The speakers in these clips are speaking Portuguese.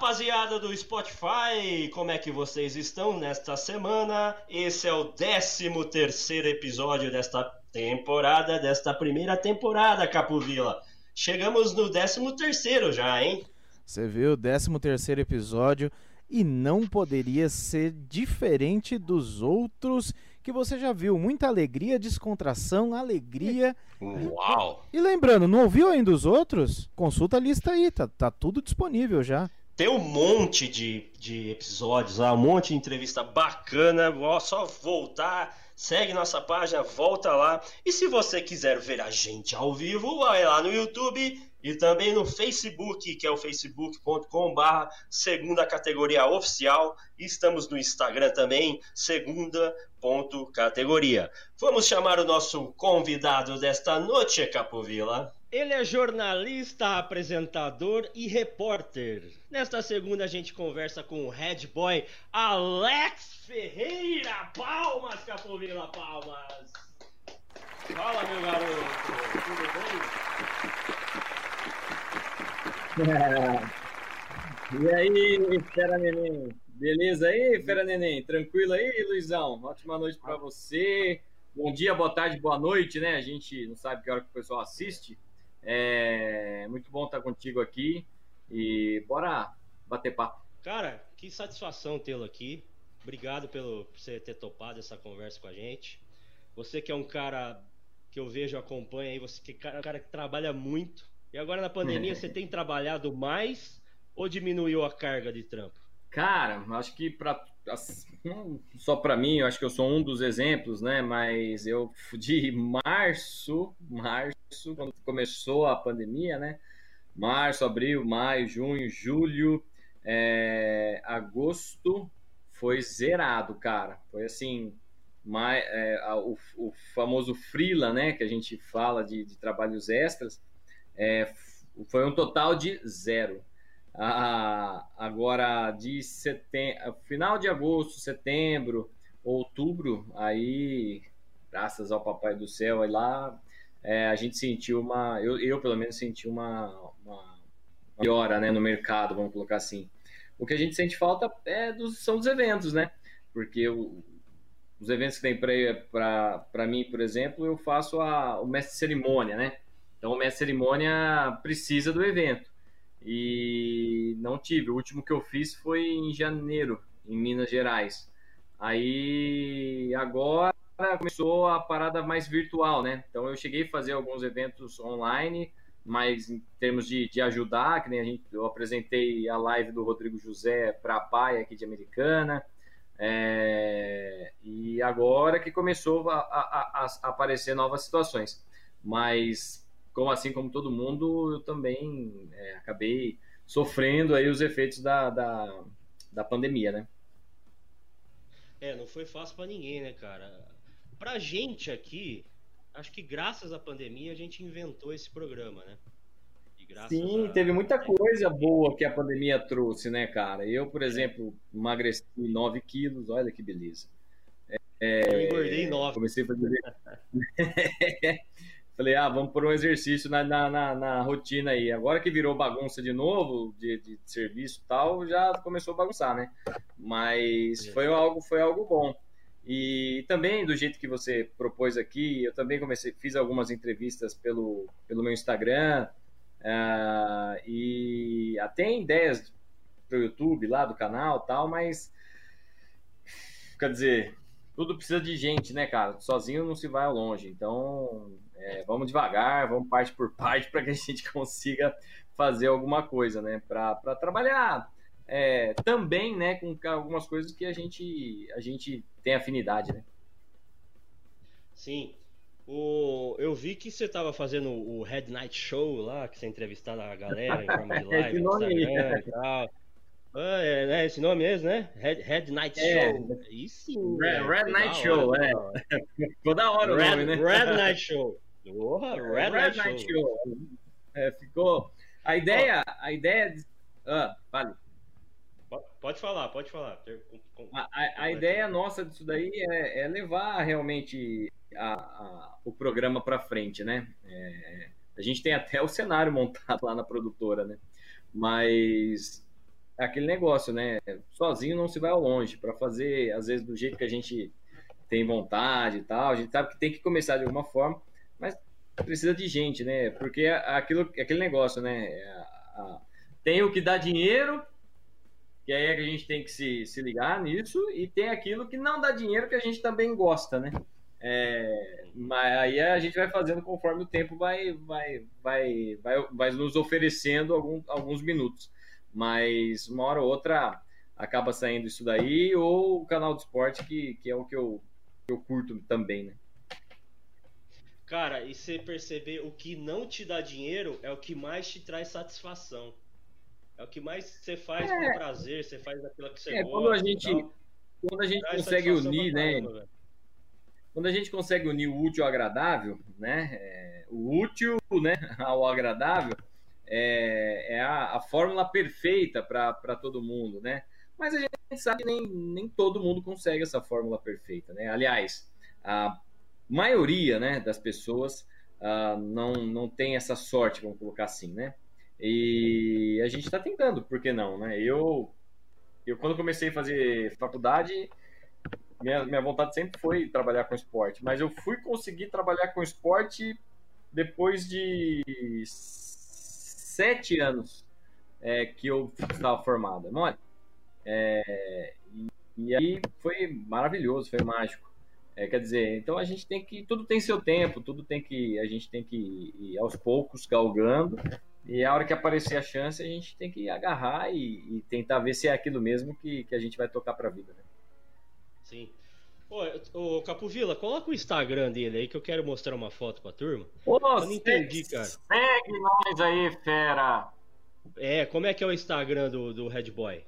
Rapaziada do Spotify, como é que vocês estão nesta semana? Esse é o 13 terceiro episódio desta temporada, desta primeira temporada, Capovila. Chegamos no 13 terceiro já, hein? Você viu, 13 terceiro episódio e não poderia ser diferente dos outros que você já viu. Muita alegria, descontração, alegria. Uau! E lembrando, não ouviu ainda os outros? Consulta a lista aí, tá, tá tudo disponível já. Tem um monte de, de episódios lá, um monte de entrevista bacana. Ó, só voltar, segue nossa página, volta lá. E se você quiser ver a gente ao vivo, vai lá no YouTube e também no Facebook, que é o facebook.com/barra segunda categoria oficial. E estamos no Instagram também, segunda ponto categoria. Vamos chamar o nosso convidado desta noite, Capovila. Ele é jornalista, apresentador e repórter. Nesta segunda a gente conversa com o head boy Alex Ferreira. Palmas, Capovila, palmas. Fala, meu garoto. Tudo bem? e aí, Fera Neném? Beleza aí, Fera Neném? Tranquilo aí, Luizão? Ótima noite para você. Bom dia, boa tarde, boa noite, né? A gente não sabe que hora que o pessoal assiste. É muito bom estar contigo aqui e bora bater papo. Cara, que satisfação tê-lo aqui. Obrigado pelo, por você ter topado essa conversa com a gente. Você que é um cara que eu vejo, acompanha aí, você que é um cara que trabalha muito. E agora na pandemia você tem trabalhado mais ou diminuiu a carga de trampo? Cara, acho que para só para mim, eu acho que eu sou um dos exemplos, né? Mas eu de março, março, quando começou a pandemia, né? Março, abril, maio, junho, julho, é, agosto foi zerado, cara. Foi assim, mais, é, o, o, famoso freela, né? Que a gente fala de, de trabalhos extras, é, foi um total de zero. Ah, agora de setembro, final de agosto, setembro, outubro, aí, graças ao Papai do Céu, aí lá é, a gente sentiu uma, eu, eu pelo menos senti uma, uma melhora né, no mercado, vamos colocar assim. O que a gente sente falta é dos, são os eventos, né? Porque o, os eventos que tem para mim, por exemplo, eu faço a, o mestre cerimônia, né? Então o mestre cerimônia precisa do evento e não tive. O último que eu fiz foi em janeiro, em Minas Gerais. Aí agora começou a parada mais virtual, né? Então eu cheguei a fazer alguns eventos online, mas em termos de, de ajudar, que nem a gente, eu apresentei a live do Rodrigo José para a PAI aqui de Americana. É, e agora que começou a, a, a, aparecer novas situações. Mas como assim como todo mundo, eu também é, acabei sofrendo aí os efeitos da, da, da pandemia, né? É, não foi fácil para ninguém, né, cara? Pra gente aqui, acho que graças à pandemia a gente inventou esse programa, né? Sim, a... teve muita coisa boa que a pandemia trouxe, né, cara? Eu, por exemplo, emagreci 9 quilos, olha que beleza. É, eu engordei 9. Comecei a fazer. Falei, ah, vamos por um exercício na, na, na, na, rotina aí. Agora que virou bagunça de novo, de, de serviço e tal, já começou a bagunçar, né? Mas foi algo, foi algo bom. E também, do jeito que você propôs aqui, eu também comecei, fiz algumas entrevistas pelo, pelo meu Instagram, uh, e até ideias para o YouTube lá do canal tal, mas quer dizer, tudo precisa de gente, né, cara? Sozinho não se vai longe. Então, é, vamos devagar, vamos parte por parte para que a gente consiga fazer alguma coisa, né? Para trabalhar é, também, né, com algumas coisas que a gente a gente tem afinidade, né? Sim. O, eu vi que você estava fazendo o Head Night Show lá, que você entrevistava a galera em forma de live no Instagram e tal. Ah, é, né, esse nome mesmo, né? Red, Red Night é. Show. Isso. Red, Red Night Show, é. Ficou da hora Red, o nome, né? Red Night Show. Porra, Red, Red Night, Night Show. Show. É, ficou. A ideia, a ideia. De... Ah, vale. Pode falar, pode falar. A, a, a ideia nossa disso daí é, é levar realmente a, o programa para frente, né? É, a gente tem até o cenário montado lá na produtora, né? Mas é aquele negócio, né? Sozinho não se vai ao longe. Para fazer, às vezes, do jeito que a gente tem vontade e tal, a gente sabe que tem que começar de alguma forma, mas precisa de gente, né? Porque aquilo, aquele negócio, né? Tem o que dá dinheiro, aí é que a gente tem que se, se ligar nisso, e tem aquilo que não dá dinheiro que a gente também gosta, né? É, mas aí a gente vai fazendo conforme o tempo vai, vai, vai, vai, vai nos oferecendo algum, alguns minutos. Mas uma hora ou outra acaba saindo isso daí, ou o canal de esporte, que, que é o que eu, que eu curto também, né? Cara, e você perceber o que não te dá dinheiro é o que mais te traz satisfação. É o que mais você faz é. com prazer, você faz aquilo que você é, gosta. Quando a gente, quando a gente consegue unir, né? Caramba, quando a gente consegue unir o útil ao agradável, né? É, o útil né, ao agradável é, é a, a, fórmula perfeita para todo mundo, né? Mas a gente sabe que nem, nem todo mundo consegue essa fórmula perfeita, né? Aliás, a maioria né, das pessoas uh, não, não tem essa sorte, vamos colocar assim, né? E a gente está tentando, por que não, né? Eu, eu quando comecei a fazer faculdade, minha, minha vontade sempre foi trabalhar com esporte, mas eu fui conseguir trabalhar com esporte depois de sete anos é, que eu estava formado, não é? é e, e, aí foi maravilhoso, foi mágico. É, quer dizer, então a gente tem que, tudo tem seu tempo, tudo tem que, a gente tem que ir aos poucos galgando e a hora que aparecer a chance a gente tem que agarrar e, e tentar ver se é aquilo mesmo que, que a gente vai tocar para a vida. Né? Sim. Ô, ô Capovila, coloca o Instagram dele aí que eu quero mostrar uma foto pra turma. Ô, eu não entendi, cara. Segue nós aí, fera. É, como é que é o Instagram do, do Red Boy?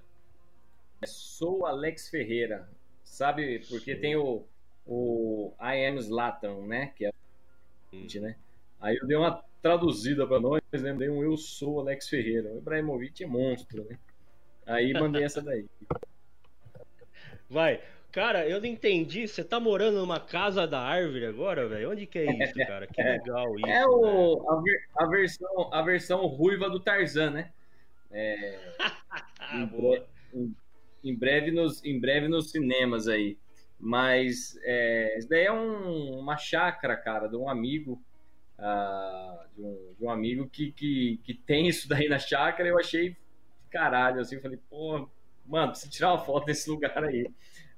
Sou Alex Ferreira. Sabe, porque tem o, o I am Zlatan, né? Que é hum. né? Aí eu dei uma traduzida pra nós, né? Dei um Eu sou Alex Ferreira. O Ibrahimovic é monstro, né? Aí mandei essa daí. Vai. Cara, eu não entendi. Você tá morando numa casa da árvore agora, velho? Onde que é isso, cara? Que é. legal isso. É o, a, ver, a, versão, a versão ruiva do Tarzan, né? É, em, breve, em, em, breve nos, em breve nos cinemas aí. Mas é, isso daí é um, uma chácara, cara, de um amigo. Uh, de, um, de um amigo que, que, que tem isso daí na chácara. Eu achei caralho, assim. Eu falei, pô, mano, precisa tirar uma foto desse lugar aí.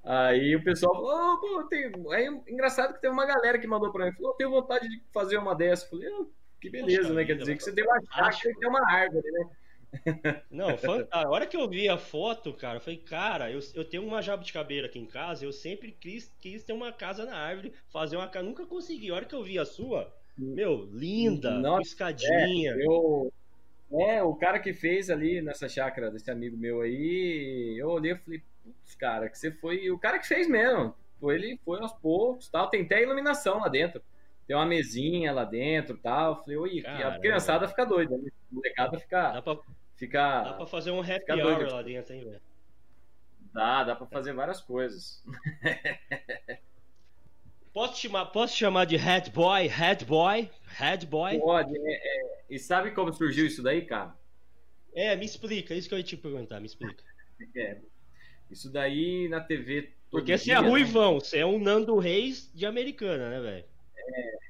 Aí o pessoal falou, oh, pô, tem... aí engraçado que teve uma galera que mandou pra mim, falou, oh, tenho vontade de fazer uma dessa. Eu falei, oh, que beleza, Poxa, né? Quer dizer que você deu uma chácara e tem uma árvore, né? Não, a hora que eu vi a foto, cara, eu falei, cara, eu, eu tenho uma jabuticabeira aqui em casa, eu sempre quis, quis ter uma casa na árvore, fazer uma casa, nunca consegui. A hora que eu vi a sua, meu, linda, Nossa, escadinha. É, eu, é, o cara que fez ali nessa chácara desse amigo meu aí, eu olhei e falei, putz, cara, que você foi o cara que fez mesmo. Foi, ele foi aos poucos, tal. Tem até iluminação lá dentro. Tem uma mesinha lá dentro, tal. Falei, oi, a criançada fica doida, né? a molecada fica, dá pra, fica. Dá pra fazer um happy hour lá dentro, hein, velho? Dá, dá pra fazer várias coisas. Posso chamar, posso chamar de head boy, head boy, head boy? Pode. É, é. E sabe como surgiu isso daí, cara? É, me explica, isso que eu ia te perguntar, me explica. É, isso daí na TV. Porque você é né? ruivão, você é um Nando Reis de americana, né, velho?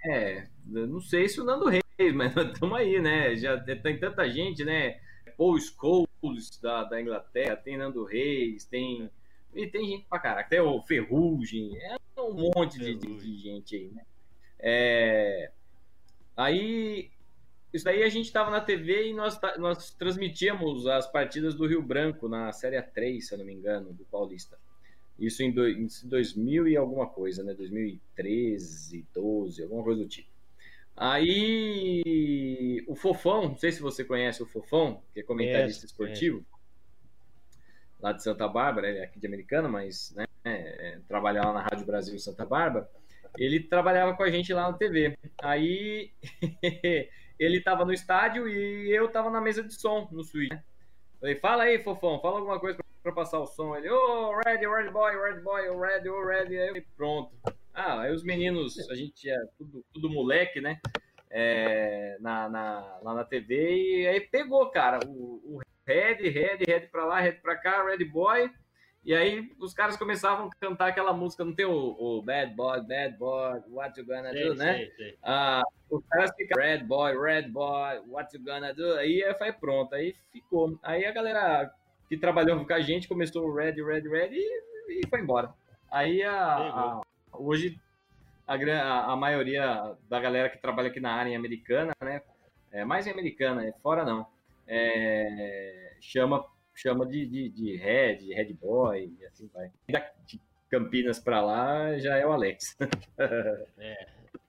É, é, não sei se o Nando Reis, mas estamos aí, né? Já tem tanta gente, né? Paul Scholes da, da Inglaterra, tem Nando Reis, tem. E tem gente pra caraca, até o Ferrugem, é um monte de, de, de gente aí, né? É, aí isso daí a gente estava na TV e nós, nós transmitíamos as partidas do Rio Branco na Série 3, se eu não me engano, do Paulista. Isso em, do, em 2000 e alguma coisa, né? 2013, 12, alguma coisa do tipo. Aí o Fofão, não sei se você conhece o Fofão, que é comentarista é, esportivo. Lá de Santa Bárbara, ele é aqui de Americana, mas né, é, trabalha lá na Rádio Brasil Santa Bárbara. Ele trabalhava com a gente lá na TV. Aí ele estava no estádio e eu estava na mesa de som no suíte. Falei, fala aí, fofão, fala alguma coisa para passar o som. Ele, ô, oh, Red, Red Boy, Red Boy, Red, oh, Red. Aí eu, pronto. Ah, aí os meninos, a gente é tudo, tudo moleque, né? É, na, na, lá na TV, e aí pegou, cara. O, o Red, Red, Red pra lá, Red pra cá, Red Boy. E aí os caras começavam a cantar aquela música, não tem o, o Bad Boy, Bad Boy, What You Gonna Do, né? Sei, sei. Ah, os caras ficam Red Boy, Red Boy, What You Gonna Do, aí foi pronto, aí ficou. Aí a galera que trabalhou com a gente começou Red, Red, Red e, e foi embora. Aí a, a, hoje a, a maioria da galera que trabalha aqui na área americana, né? É, mais em americana, é fora não. É, chama chama de, de, de Red, Red Boy, e assim vai. De Campinas para lá já é o Alex. é,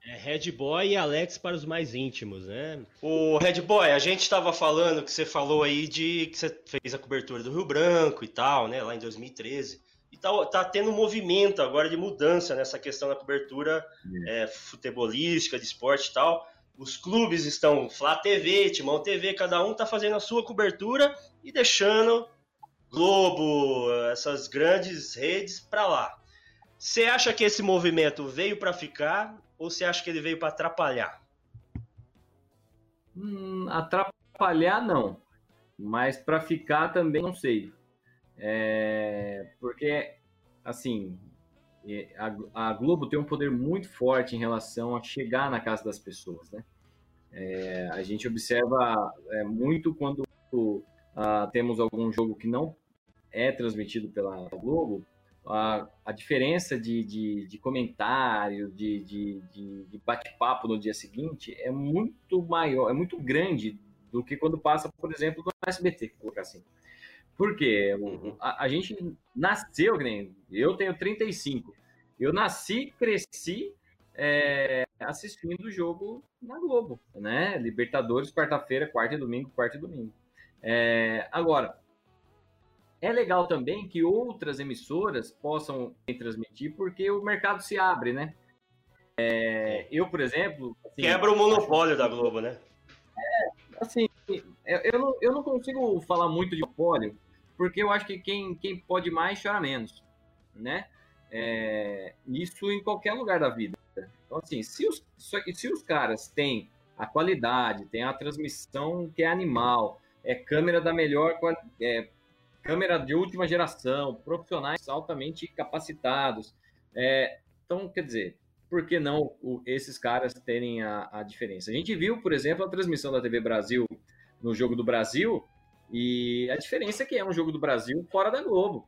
é Red Boy e Alex para os mais íntimos, né? O Red Boy, a gente estava falando que você falou aí de que você fez a cobertura do Rio Branco e tal, né? Lá em 2013. E tá, tá tendo um movimento agora de mudança nessa questão da cobertura é. É, futebolística, de esporte e tal. Os clubes estão Flá TV, Timão TV, cada um está fazendo a sua cobertura e deixando Globo, essas grandes redes para lá. Você acha que esse movimento veio para ficar ou você acha que ele veio para atrapalhar? Hum, atrapalhar não, mas para ficar também não sei. É, porque, assim, a, Globo tem um poder muito forte em relação a chegar na casa das pessoas, né? É, a gente observa é, muito quando uh, temos algum jogo que não é transmitido pela Globo, a, a diferença de, de, de comentário, de, de, de bate-papo no dia seguinte é muito maior, é muito grande do que quando passa, por exemplo, no SBT, colocar assim. Porque uhum. a, a, gente nasceu, eu tenho 35. Eu nasci, cresci é, assistindo o jogo na Globo, né? Libertadores, quarta-feira, quarta e domingo, quarta e domingo. É, agora, é legal também que outras emissoras possam transmitir, porque o mercado se abre, né? É, eu, por exemplo. Assim, Quebra o monopólio da Globo, né? É, assim, eu não, eu não consigo falar muito de monopólio, porque eu acho que quem, quem pode mais chora menos, né? É, isso em qualquer lugar da vida. Então, assim, se os, se os caras têm a qualidade, tem a transmissão que é animal, é câmera da melhor é, câmera de última geração, profissionais altamente capacitados. É, então, quer dizer, por que não o, esses caras terem a, a, diferença? A gente viu, por exemplo, a transmissão da TV Brasil no Jogo do Brasil, e a diferença é que é um jogo do Brasil fora da Globo.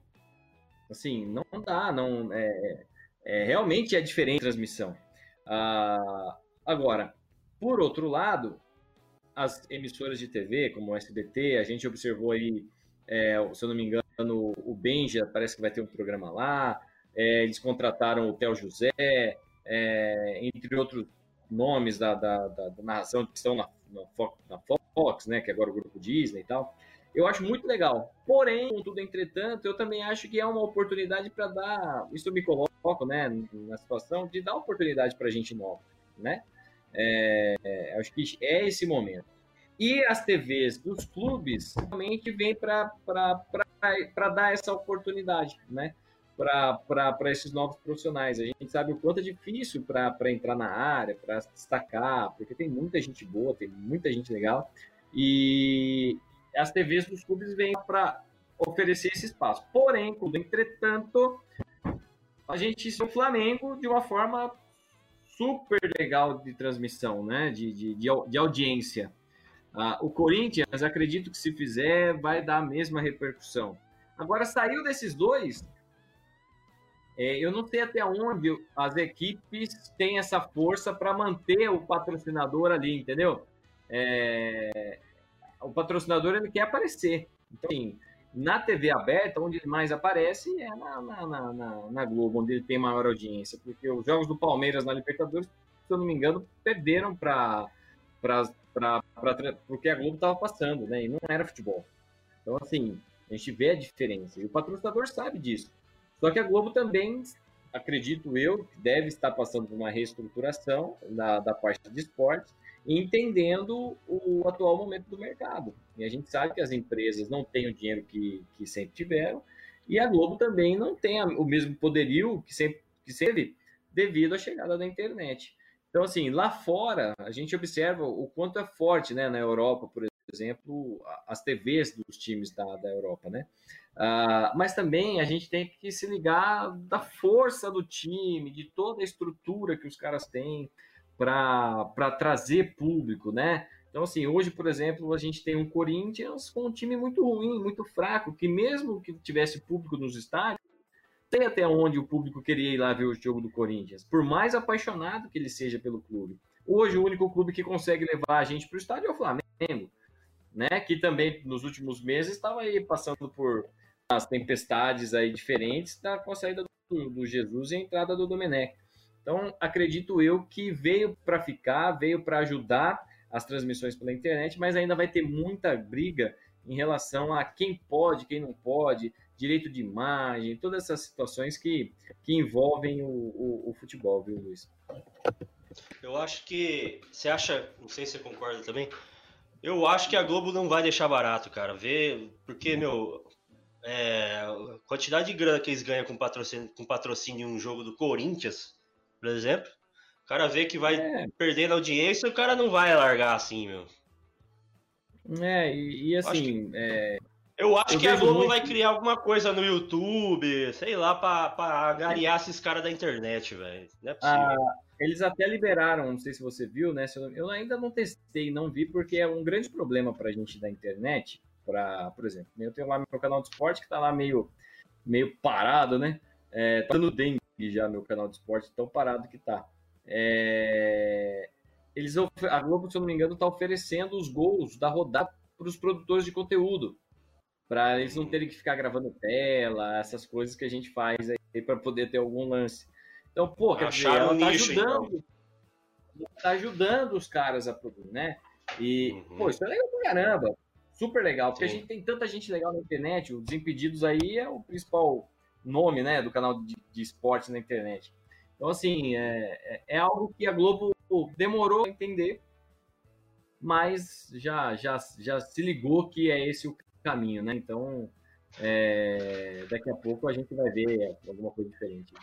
Assim, não dá, não é, é realmente é diferente a transmissão. Ah, agora, por outro lado, as emissoras de TV, como o SBT, a gente observou aí, é, se eu não me engano, o Benja parece que vai ter um programa lá, é, eles contrataram o Theo José, é, entre outros nomes da, da, da, da narração que estão na, na, Fox, né, que é agora o grupo Disney e tal. Eu acho muito legal. Porém, contudo, entretanto, eu também acho que é uma oportunidade para dar. Isso eu me coloco, né, na situação de dar oportunidade para gente nova, né? É, é, acho que é esse momento. E as TVs dos clubes realmente vêm para dar essa oportunidade, né? Para esses novos profissionais. A gente sabe o quanto é difícil para entrar na área, para destacar, porque tem muita gente boa, tem muita gente legal. E, as TVs dos clubes vêm para oferecer esse espaço. Porém, entretanto, a gente o Flamengo de uma forma super legal de transmissão, né? de, de, de, de audiência. Ah, o Corinthians, acredito que se fizer, vai dar a mesma repercussão. Agora, saiu desses dois, é, eu não sei até onde as equipes têm essa força para manter o patrocinador ali, entendeu? É, o patrocinador ele quer aparecer. Então, assim, na TV aberta, onde ele mais aparece é na, na, na, na, Globo, onde ele tem maior audiência. Porque os jogos do Palmeiras na Libertadores, se eu não me engano, perderam para porque a Globo estava passando, né? E não era futebol. Então, assim, a gente vê a diferença. E o patrocinador sabe disso. Só que a Globo também, acredito eu, deve estar passando por uma reestruturação da, da parte de esportes entendendo o atual momento do mercado. E a gente sabe que as empresas não têm o dinheiro que, que sempre tiveram, e a Globo também não tem o mesmo poderio que sempre, que sempre devido à chegada da internet. Então, assim, lá fora, a gente observa o quanto é forte, né, na Europa, por exemplo, as TVs dos times da, da Europa, né? Uh, mas também a gente tem que se ligar da força do time, de toda a estrutura que os caras têm para trazer público, né? Então, assim, hoje, por exemplo, a gente tem um Corinthians com um time muito ruim, muito fraco, que mesmo que tivesse público nos estádios, sei até onde o público queria ir lá ver o jogo do Corinthians, por mais apaixonado que ele seja pelo clube. Hoje, o único clube que consegue levar a gente para o estádio é o Flamengo, né? Que também nos últimos meses estava aí passando por as tempestades aí diferentes da, com a saída do, do Jesus e a entrada do Domenech. Então, acredito eu que veio para ficar, veio para ajudar as transmissões pela internet, mas ainda vai ter muita briga em relação a quem pode, quem não pode, direito de imagem, todas essas situações que, que envolvem o, o, o futebol, viu, Luiz? Eu acho que. Você acha. Não sei se você concorda também. Eu acho que a Globo não vai deixar barato, cara. Ver. Porque, meu. É, a quantidade de grana que eles ganham com patrocínio, com patrocínio em um jogo do Corinthians, por exemplo. O cara vê que vai é. perdendo audiência, o cara não vai largar assim, meu. É, e, e assim. É, eu acho eu que a Globo muito... vai criar alguma coisa no YouTube, sei lá, pra, pra agariar esses caras da internet, velho. Não é possível. Ah, eles até liberaram, não sei se você viu, né? Eu ainda não testei, não vi, porque é um grande problema pra gente da internet. Pra, por exemplo, eu tenho lá meu canal de esporte que tá lá meio, meio parado, né? É, tá no dengue já meu canal de esporte, tão parado que tá. É, eles, a Globo, se eu não me engano, tá oferecendo os gols da rodada para os produtores de conteúdo para eles não terem que ficar gravando tela, essas coisas que a gente faz aí para poder ter algum lance. Então, pô, quer dizer, ela tá nicho, ajudando, então. tá ajudando os caras a produzir, né? E, uhum. pô, isso é legal pra caramba. Super legal, porque Sim. a gente tem tanta gente legal na internet, o Desimpedidos aí é o principal nome, né, do canal de, de esporte na internet. Então, assim, é, é, é algo que a Globo demorou a entender, mas já, já, já se ligou que é esse o caminho, né? Então, é, daqui a pouco a gente vai ver alguma coisa diferente.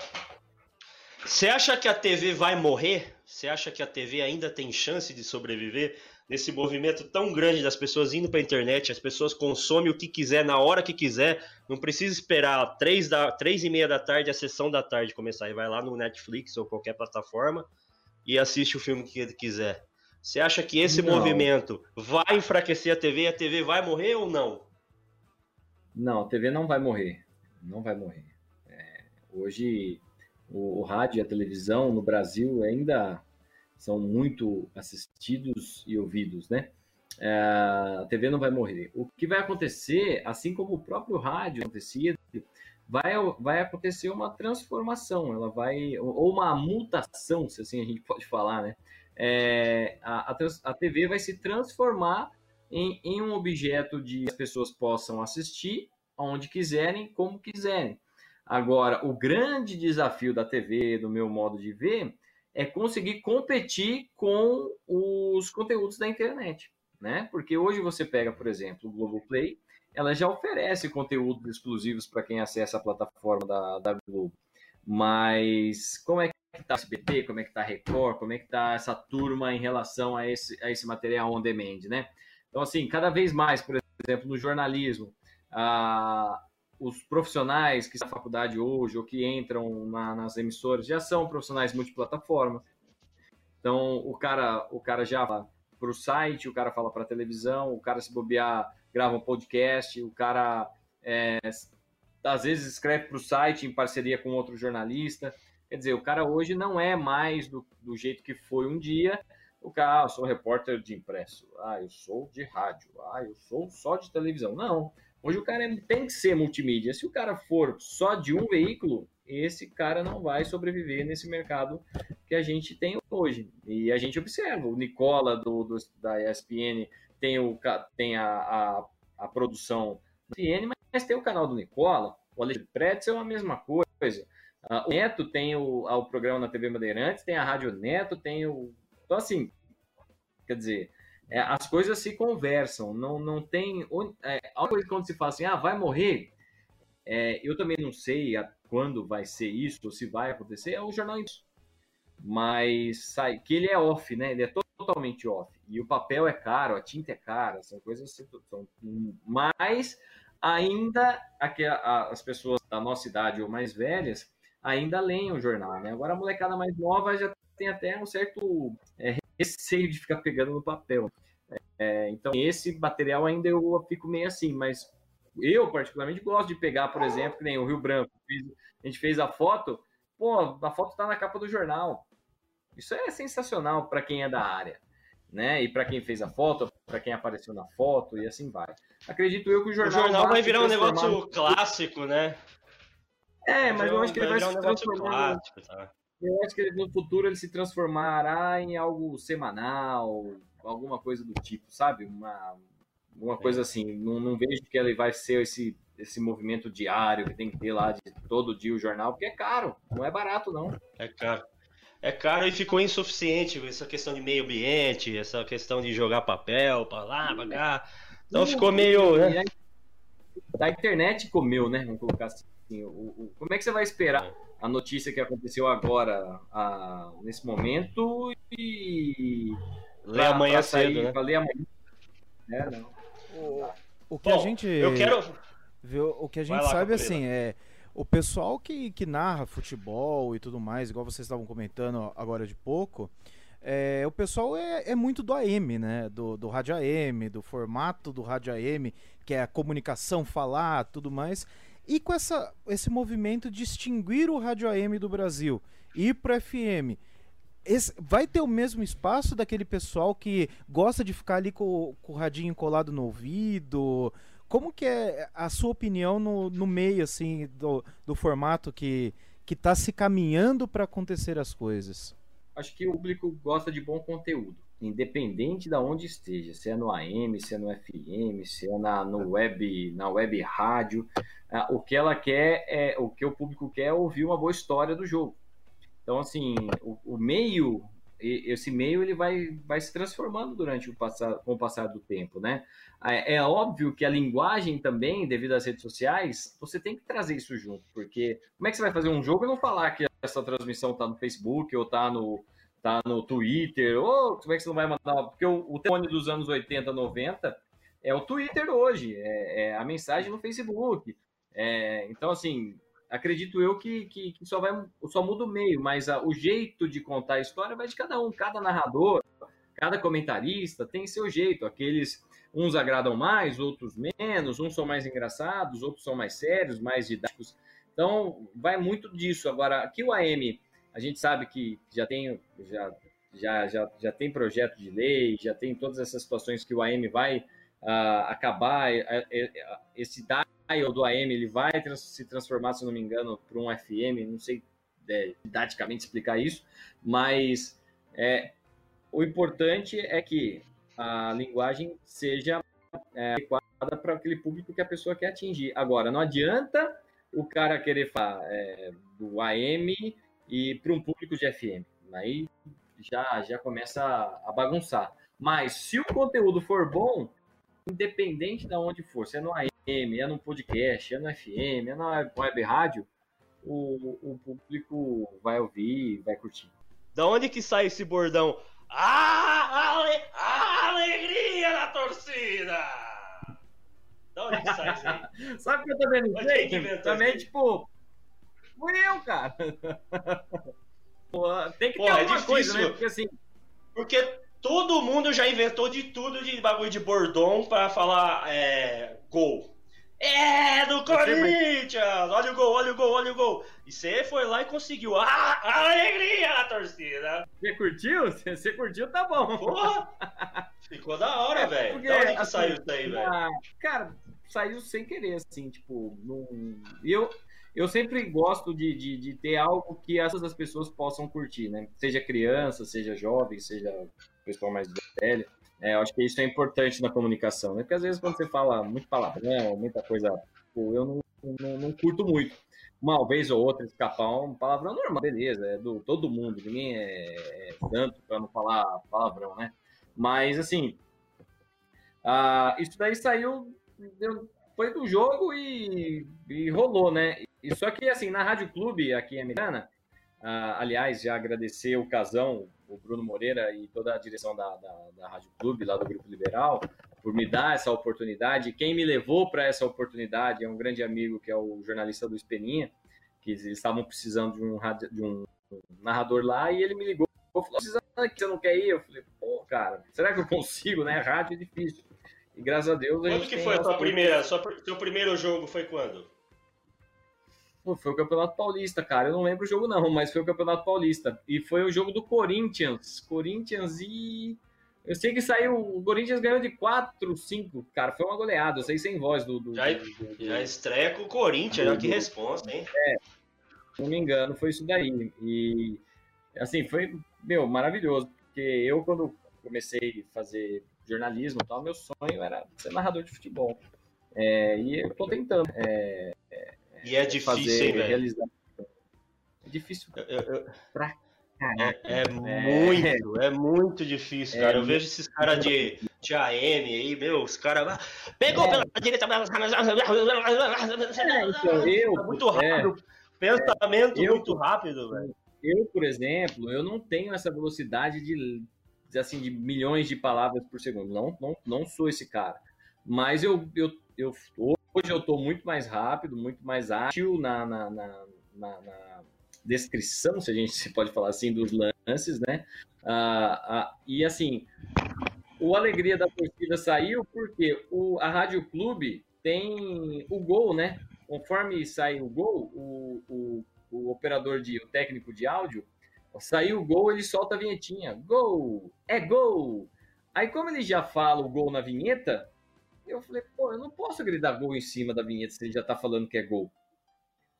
Você acha que a TV vai morrer? Você acha que a TV ainda tem chance de sobreviver nesse movimento tão grande das pessoas indo para a internet? As pessoas consomem o que quiser na hora que quiser, não precisa esperar três, da, três e meia da tarde a sessão da tarde começar. E vai lá no Netflix ou qualquer plataforma e assiste o filme que ele quiser. Você acha que esse não. movimento vai enfraquecer a TV e a TV vai morrer ou não? Não, a TV não vai morrer. Não vai morrer. É, hoje, o, o, rádio e a televisão no Brasil ainda são muito assistidos e ouvidos, né? É, a TV não vai morrer. O que vai acontecer, assim como o próprio rádio acontecia, vai, vai acontecer uma transformação, ela vai ou uma mutação, se assim a gente pode falar, né? É, a, a, a TV vai se transformar em, em um objeto de as pessoas possam assistir onde quiserem, como quiserem. Agora, o grande desafio da TV, do meu modo de ver, é conseguir competir com os conteúdos da internet, né? Porque hoje você pega, por exemplo, o Globoplay, ela já oferece conteúdos exclusivos para quem acessa a plataforma da, da Globo. Mas como é que está o SBT, como é que está a Record, como é que está essa turma em relação a esse, a esse material on demand, né? Então, assim, cada vez mais, por exemplo, no jornalismo, ah, os profissionais que estão na faculdade hoje ou que entram na, nas emissoras já são profissionais multiplataforma. Então, o cara, o cara já fala para o site, o cara fala para a televisão, o cara se bobear, grava um podcast, o cara é, às vezes escreve para o site em parceria com outro jornalista. Quer dizer, o cara hoje não é mais do, do jeito que foi um dia, o cara, ah, eu sou repórter de impresso, ah, eu sou de rádio, ah, eu sou só de televisão. Não, hoje o cara tem que ser multimídia. Se o cara for só de um veículo, esse cara não vai sobreviver nesse mercado que a gente tem hoje. E a gente observa, o Nicola do, do da ESPN tem, o, tem a, a, a produção da ESPN, mas tem o canal do Nicola, o Alexandre Pretzel é a mesma coisa. Uh, o Neto tem o, o programa na TV Bandeirantes, tem a Rádio Neto, tem o então, assim, quer dizer, é, as coisas se conversam, não, não tem. É, a coisa quando se fala assim, ah, vai morrer, é, eu também não sei a, quando vai ser isso, ou se vai acontecer, é o jornal Mas sai, que ele é off, né? Ele é totalmente off. E o papel é caro, a tinta é cara, são coisas. São, mas ainda as pessoas da nossa idade ou mais velhas ainda leem o jornal, né? Agora a molecada mais nova já tem até um certo é, receio de ficar pegando no papel. É, então, esse material ainda eu fico meio assim, mas eu, particularmente, gosto de pegar, por exemplo, que nem o Rio Branco. A gente fez a foto, pô, a foto está na capa do jornal. Isso é sensacional para quem é da área, né? E para quem fez a foto, para quem apareceu na foto e assim vai. Acredito eu que o jornal, o jornal vai virar um negócio clássico, né? É, mas eu acho que ele vai, vai se um transformar. Clássico, tá? Eu acho que no futuro ele se transformará em algo semanal, alguma coisa do tipo, sabe? Uma, uma coisa assim. Não, não vejo que ele vai ser esse, esse movimento diário que tem que ter lá de todo dia o jornal, porque é caro, não é barato, não. É caro. É caro e ficou insuficiente essa questão de meio ambiente, essa questão de jogar papel para lá, para cá. Então ficou meio. Né? A internet comeu, né? Vamos colocar assim. O, o, como é que você vai esperar a notícia que aconteceu agora, a, nesse momento, e. Ler amanhã cedo, né? ler amanhã. É, não. O, o que Bom, a gente. Eu quero. Viu, o que a gente lá, sabe assim é. O pessoal que, que narra futebol e tudo mais, igual vocês estavam comentando agora de pouco, é, o pessoal é, é, muito do AM, né? Do, do rádio AM, do formato do rádio AM, que é a comunicação, falar, tudo mais. E com essa, esse movimento de extinguir o rádio AM do Brasil e ir para FM, esse, vai ter o mesmo espaço daquele pessoal que gosta de ficar ali com, com o radinho colado no ouvido? Como que é a sua opinião no, no meio assim do, do formato que que está se caminhando para acontecer as coisas? Acho que o público gosta de bom conteúdo independente de onde esteja, se é no AM, se é no FM, se é na, no web, na web rádio, uh, o que ela quer é o que o público quer é ouvir uma boa história do jogo. Então, assim, o, o meio, esse meio ele vai, vai se transformando durante o passar, com o passar do tempo, né? É, é óbvio que a linguagem também, devido às redes sociais, você tem que trazer isso junto, porque como é que você vai fazer um jogo e não falar que essa transmissão está no Facebook ou está no, tá no Twitter, ou como é que você não vai mandar? Porque o, o telefone dos anos 80, 90 é o Twitter hoje, é, é a mensagem no Facebook. É, então, assim, acredito eu que, que, que, só, vai, só muda o meio, mas a, o jeito de contar a história vai de cada um, cada narrador, cada comentarista tem seu jeito. Aqueles, uns agradam mais, outros menos, uns são mais engraçados, outros são mais sérios, mais didáticos. Então, vai muito disso. Agora, aqui o AM a gente sabe que já tem, já, já, já, já tem projeto de lei, já tem todas essas situações que o AM vai uh, acabar, esse dial do AM ele vai se transformar, se não me engano, para um FM, não sei é, didaticamente explicar isso, mas é, o importante é que a linguagem seja é, adequada para aquele público que a pessoa quer atingir. Agora, não adianta o cara querer falar é, do AM e para um público de FM. Aí já, já começa a bagunçar. Mas se o conteúdo for bom, independente de onde for, se é no AM, é no podcast, é no FM, é na web rádio, o, o público vai ouvir, vai curtir. Da onde que sai esse bordão? Ah, ale, a alegria da torcida! Da onde que sai isso aí? Sabe o que eu também não sei? Também, tipo, Fui eu, cara. Pô, tem que Pô, ter é alguma difícil, coisa, né? Porque assim. Porque todo mundo já inventou de tudo de bagulho de bordão pra falar é, gol. É, do Corinthians! Olha o gol, olha o gol, olha o gol. E você foi lá e conseguiu. Ah, a alegria da torcida. Você curtiu? Você curtiu, tá bom. Porra! Ficou da hora, é, velho. Da onde que assim, saiu isso aí, velho? Cara, saiu sem querer, assim, tipo. Num... Eu, eu sempre gosto de, de, de, ter algo que essas pessoas possam curtir, né? Seja criança, seja jovem, seja pessoal mais velho. É, eu acho que isso é importante na comunicação, né? Porque às vezes quando você fala muito palavrão, muita coisa, pô, eu não, não, não, curto muito. Uma vez ou outra escapar um palavrão normal, beleza, é do todo mundo, ninguém é, é santo para não falar palavrão, né? Mas assim, ah, isso daí saiu, foi do jogo e, e rolou, né? E só que, assim, na Rádio Clube, aqui em Americana, Uh, aliás, já agradecer o Casão, o Bruno Moreira e toda a direção da, da, da Rádio Clube, lá do Grupo Liberal, por me dar essa oportunidade. Quem me levou para essa oportunidade é um grande amigo que é o jornalista Luiz Peninha, que eles estavam precisando de um, de um narrador lá e ele me ligou. Falou, precisando que você não quer ir? Eu falei, pô, cara, será que eu consigo, né? Rádio é difícil. E graças a Deus a Quando que foi a tua primeira, sua, seu primeiro jogo foi quando? Pô, foi o Campeonato Paulista, cara. Eu não lembro o jogo, não, mas foi o Campeonato Paulista. E foi o jogo do Corinthians. Corinthians e. Eu sei que saiu. O Corinthians ganhou de 4, 5. Cara, foi uma goleada. Eu sei sem voz do. do já, do, do, já estreia com o Corinthians, já que resposta, hein? É. Se não me engano, foi isso daí. E. Assim, foi, meu, maravilhoso. Porque eu, quando comecei a fazer jornalismo e tal, meu sonho era ser narrador de futebol. É, e eu tô tentando. É, e é difícil, fazer, hein, realizar. É difícil eu, eu, pra caraca. É, é, muito, é muito difícil, cara. eu vejo esses caras de, de AM aí, meu, os caras. Pegou pela direita. então, eu, muito rápido. Pensamento muito rápido, velho. Eu, por exemplo, eu não tenho essa velocidade de, assim, de milhões de palavras por segundo. Não, não, não sou esse cara. Mas eu, eu, eu Hoje eu estou muito mais rápido, muito mais ágil na, na, na, na, descrição, se a gente se pode falar assim, dos lances, né? Ah, ah, e assim, o Alegria da Torcida saiu porque o, a Rádio Clube tem o gol, né? Conforme sai o gol, o, o, o operador de, o técnico de áudio, saiu o gol, ele solta a vinhetinha. Gol! É gol! Aí, como ele já fala o gol na vinheta, eu falei, pô, eu não posso gritar gol em cima da vinheta se ele já tá falando que é gol.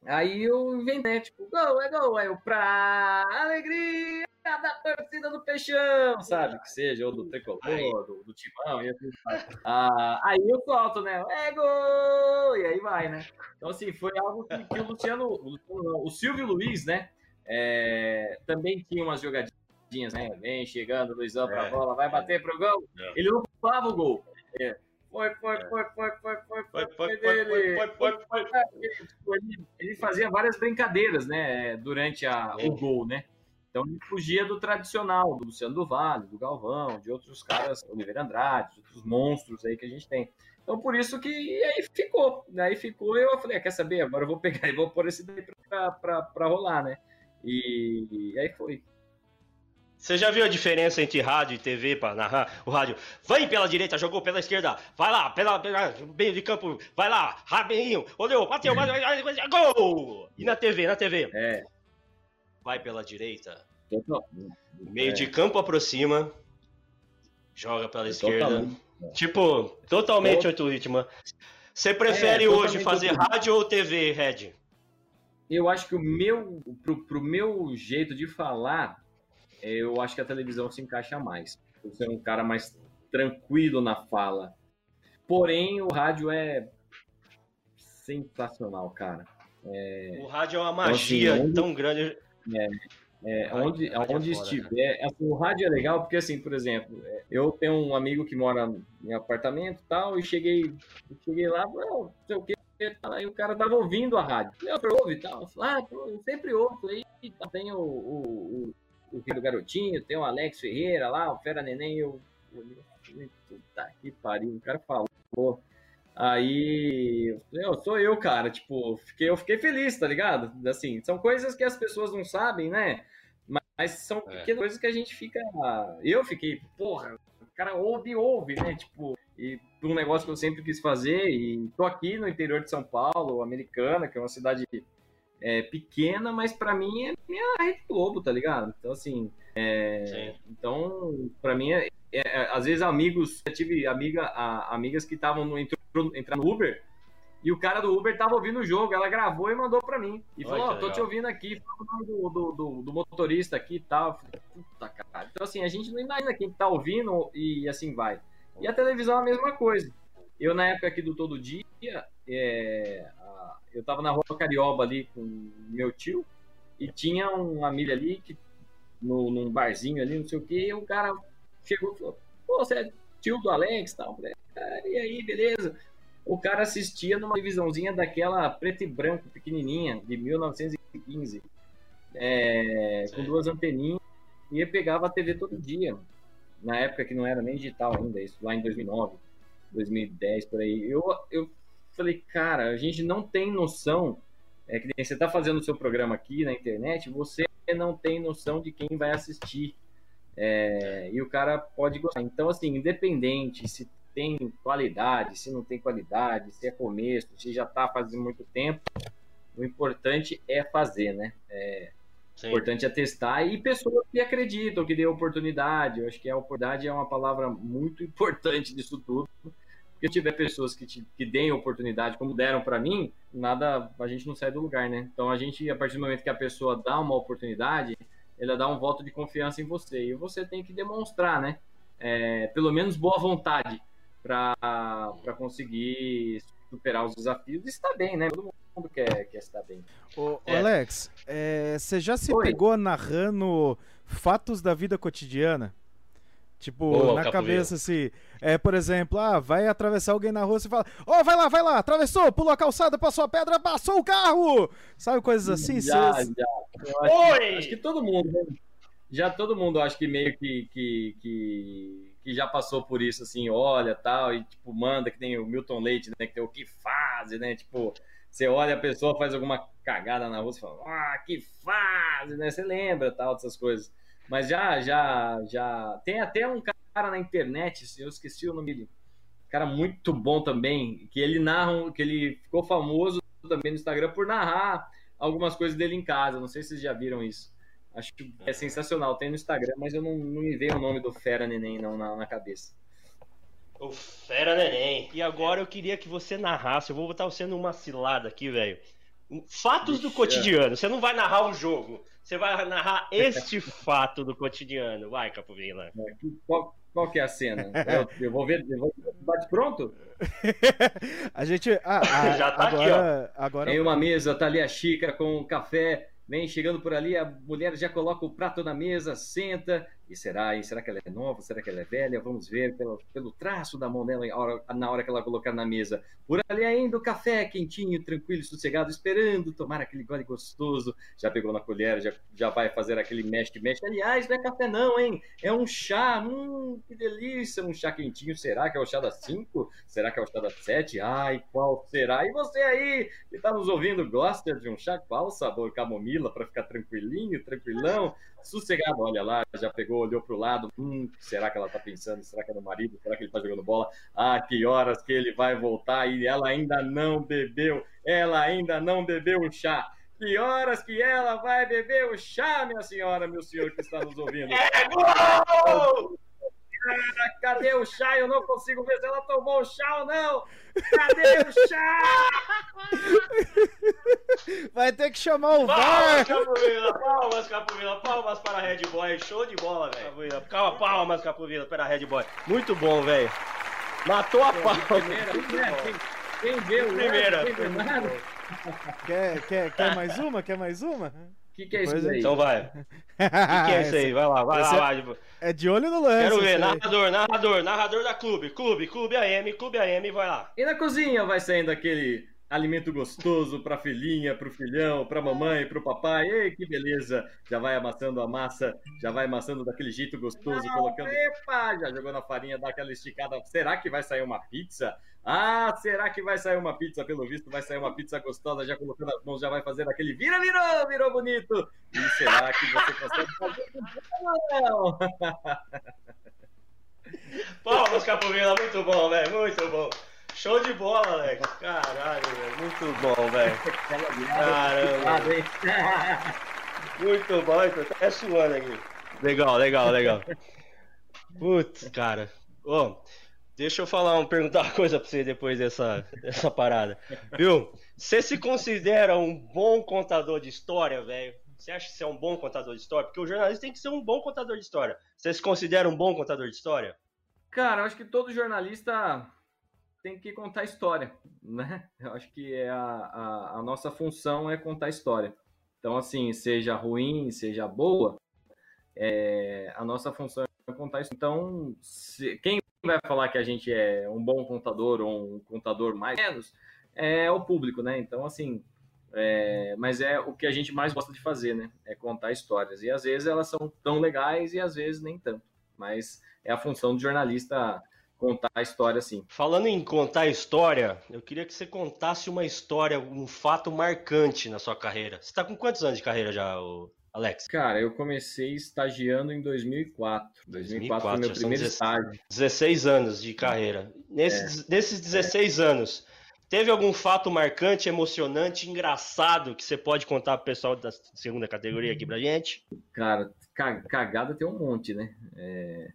Aí eu inventei, tipo, gol, é gol, aí eu pra alegria da torcida do Peixão, sabe? Que seja, ou do Tricolor, do, do Timão, e assim ah, Aí eu solto, né? É gol! E aí vai, né? Então, assim, foi algo que, que o Luciano, o, o Silvio Luiz, né? É, também tinha umas jogadinhas, né? Vem chegando, Luizão pra é, bola, vai bater pro gol. Ele não falava o gol. É, é. Foi, foi, foi, foi, foi, foi, foi, foi, dele. Foi, foi, foi, foi. Tipo, ele fazia várias brincadeiras, né, durante a, o é. gol, né? Então ele fugia do tradicional, do Luciano do Vale, do Galvão, de outros caras, Oliveira Andrade, outros monstros aí que a gente tem. Então por isso que aí ficou, né? aí ficou. Eu falei, ah, quer saber? Agora eu vou pegar e vou pôr esse daí pra, pra, pra rolar, né? E, e aí foi. Você já viu a diferença entre rádio e TV para narrar? O rádio, vai pela direita, jogou pela esquerda, vai lá, pela, pela meio de campo, vai lá, rabinho, olhou, bateu, bateu, gol! E na TV, na TV? É. Vai pela direita, meio é. de campo aproxima, joga pela esquerda. Tipo, totalmente outro ritmo. Você prefere é, hoje fazer rádio ou TV, Red? Eu acho que o meu, pro, pro meu jeito de falar, eu acho que a televisão se encaixa mais. Por ser um cara mais tranquilo na fala. Porém, o rádio é sensacional, cara. É... O rádio é uma magia então, assim, onde... tão grande. É, é, onde é onde estiver. Assim, o rádio é legal porque, assim, por exemplo, é, eu tenho um amigo que mora em apartamento e tal, e cheguei, cheguei lá, não sei o que, aí o cara tava ouvindo a rádio. Eu ouve e tal. Eu falei, ah, eu sempre ouvo. Aí tem o, o, o filho do garotinho, tem o Alex Ferreira lá, o Fera Neném, eu olhei, puta que pariu, o cara falou. Aí, eu sou eu, cara, tipo, fiquei, eu fiquei feliz, tá ligado? Assim, são coisas que as pessoas não sabem, né? Mas são é. pequenas coisas que a gente fica. Eu fiquei, porra, o cara ouve, ouve, né? Tipo, e um negócio que eu sempre quis fazer, e tô aqui no interior de São Paulo, Americana, que é uma cidade é, pequena, mas para mim é minha Rede Globo, tá ligado? Então, assim, é, então, para mim, é, é, às vezes amigos, eu tive amiga, a, amigas que estavam no, entrando no Uber, e o cara do Uber tava ouvindo o jogo, ela gravou e mandou pra mim. E falou, ó, oh, tô te ouvindo aqui, do, do, do, do, motorista aqui e tal. Falei, Puta, cara. Então, assim, a gente não imagina quem tá ouvindo e assim vai. E a televisão é a mesma coisa. Eu, na época aqui do Todo Dia, é, eu tava na rua Carioba ali com meu tio e tinha uma milha ali que no, num barzinho ali, não sei o que, e o cara chegou e falou: Pô, você é tio do Alex e tal? Falei, ah, e aí, beleza? O cara assistia numa televisãozinha daquela preto e branco, pequenininha, de 1915. é, com duas anteninhas, e pegava a TV todo dia. Na época que não era nem digital ainda, isso lá em 2009, 2010, por aí. Eu, eu falei, cara, a gente não tem noção. É que você está fazendo o seu programa aqui na internet, você não tem noção de quem vai assistir. É, e o cara pode gostar. Então, assim, independente se tem qualidade, se não tem qualidade, se é começo, se já está fazendo muito tempo, o importante é fazer, né? É, o importante é testar e pessoas que acreditam, que dê oportunidade. Eu acho que a oportunidade é uma palavra muito importante disso tudo. Porque se tiver pessoas que, te, que deem oportunidade, como deram para mim, nada, a gente não sai do lugar, né? Então a gente, a partir do momento que a pessoa dá uma oportunidade, ela dá um voto de confiança em você. E você tem que demonstrar, né? É, pelo menos boa vontade para conseguir superar os desafios e estar bem, né? Todo mundo quer, quer estar bem. Ô, é. Alex, é, você já se Oi. pegou narrando fatos da vida cotidiana? Tipo, Boa, na cabeça, assim. É, por exemplo, ah, vai atravessar alguém na rua, você fala, ó, oh, vai lá, vai lá, atravessou, pulou a calçada, passou a pedra, passou o carro! Sabe, coisas assim? Já, cês... já. Acho Oi! Que, acho que todo mundo, né? já todo mundo, acho que meio que, que, que, que, já passou por isso, assim, olha, tal, e, tipo, manda, que tem o Milton Leite, né, que tem o que fase, né, tipo, você olha a pessoa, faz alguma cagada na rua, você fala, ah, que fase, né, você lembra, tal, dessas coisas. Mas já, já, já. Tem até um cara na internet, eu esqueci o nome dele. Cara muito bom também, que ele narra, que ele ficou famoso também no Instagram por narrar algumas coisas dele em casa. Não sei se vocês já viram isso. Acho que é sensacional. Tem no Instagram, mas eu não, não me veio o nome do Fera Neném não, na, na cabeça. O Fera Neném. E agora eu queria que você narrasse. Eu vou botar você numa cilada aqui, velho. Fatos do cotidiano. Você não vai narrar o jogo. Você vai narrar este fato do cotidiano. Vai, Capovilla. É, qual, qual que é a cena? Eu, eu vou ver. Eu vou, bate pronto? a gente. Ah, ah, Já tá agora, aqui, ó. Agora... Tem uma mesa, tá ali a xícara com café. Vem chegando por ali, a mulher já coloca o prato na mesa, senta, e será? E será que ela é nova? Será que ela é velha? Vamos ver pelo, pelo traço da mão dela na hora, que ela colocar na mesa. Por ali ainda o café quentinho, tranquilo, sossegado, esperando tomar aquele gole gostoso. Já pegou na colher, já, já vai fazer aquele mexe-mexe. Aliás, não é café não, hein? É um chá. Hum, que delícia, um chá quentinho. Será que é o chá das 5? Será que é o chá das 7? Ai, qual será? E você aí, que está nos ouvindo, gosta de um chá? Qual sabor? Camomila, para ficar tranquilinho, tranquilão? Sossegado, olha lá, já pegou, olhou para o lado, hum, será que ela está pensando? Será que é no marido? Será que ele está jogando bola? Ah, que horas que ele vai voltar e ela ainda não bebeu, ela ainda não bebeu o chá. Que horas que ela vai beber o chá, minha senhora, meu senhor que está nos ouvindo? É gol! Cadê o chá? Eu não consigo ver se ela tomou o chá ou não. Cadê o chá? Vai ter que chamar o palmas, VAR. Capovila, palmas, Capovila, palmas para a Red Boy. Show de bola, velho. Calma, palmas, Capovila, para a Red Boy. Muito bom, velho. Matou a pau. Quem viu? Primeira. Quer, quer, quer mais uma? Quer mais uma? O que, que, é isso aí? Então vai. O que, que, é isso aí? Vai lá, vai lá, vai. É de olho no lance. Quero ver, narrador, narrador, narrador da clube, clube, clube AM, clube AM, vai lá. E na cozinha vai saindo aquele alimento gostoso para filhinha, para o filhão, para mamãe, para o papai. Ei, que beleza! Já vai amassando a massa, já vai amassando daquele jeito gostoso, Não, colocando. Epa! Já jogou na farinha, dá aquela esticada. Será que vai sair uma pizza? Ah, será que vai sair uma pizza? Pelo visto, vai sair uma pizza gostosa, já colocando as mãos, já vai fazer aquele vira, virou, virou bonito. E será que você consegue fazer? Não! Palmas, Capovilla, muito bom, velho, muito bom. Show de bola, Alex. Caralho, velho. Muito bom, velho. Caramba. Muito bom, tô até suando aqui. Legal, legal, legal. Putz, cara. Ô, deixa eu falar, um, perguntar uma coisa pra você depois dessa, dessa parada. Viu? Você se considera um bom contador de história, velho? Você acha que você é um bom contador de história? Porque o jornalista tem que ser um bom contador de história. Você se considera um bom contador de história? Cara, eu acho que todo jornalista tem que contar história, né? Eu acho que é a, a, a, nossa função é contar história. Então, assim, seja ruim, seja boa, é, a nossa função é contar história. Então, se, quem vai falar que a gente é um bom contador ou um contador mais ou menos é o público, né? Então, assim, É, mas é o que a gente mais gosta de fazer, né? É contar histórias. E às vezes elas são tão legais e às vezes nem tanto. Mas é a função do jornalista contar a história assim. Falando em contar história, eu queria que você contasse uma história, um fato marcante na sua carreira. Você está com quantos anos de carreira já, Alex? Cara, eu comecei estagiando em 2004. 2004, 2004 foi meu primeiro 16, estágio. 16 anos de carreira. Nesses, é. nesses 16 é. anos, teve algum fato marcante, emocionante, engraçado que você pode contar pro pessoal da segunda categoria aqui pra gente? Cara, cagada tem um monte, né? É...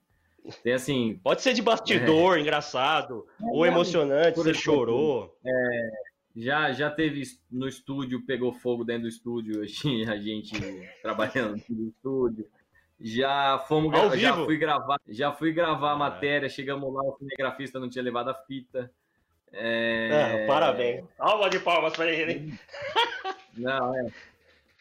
Tem assim. Pode ser de bastidor, é... engraçado, é, ou emocionante, você exemplo, chorou. É, já, já teve no estúdio, pegou fogo dentro do estúdio, a gente trabalhando no estúdio. Já fomos Ao já vivo? fui gravar, já fui gravar a é. matéria, chegamos lá, o cinegrafista não tinha levado a fita. É... parabéns. Alma de palmas para ele. Não, é.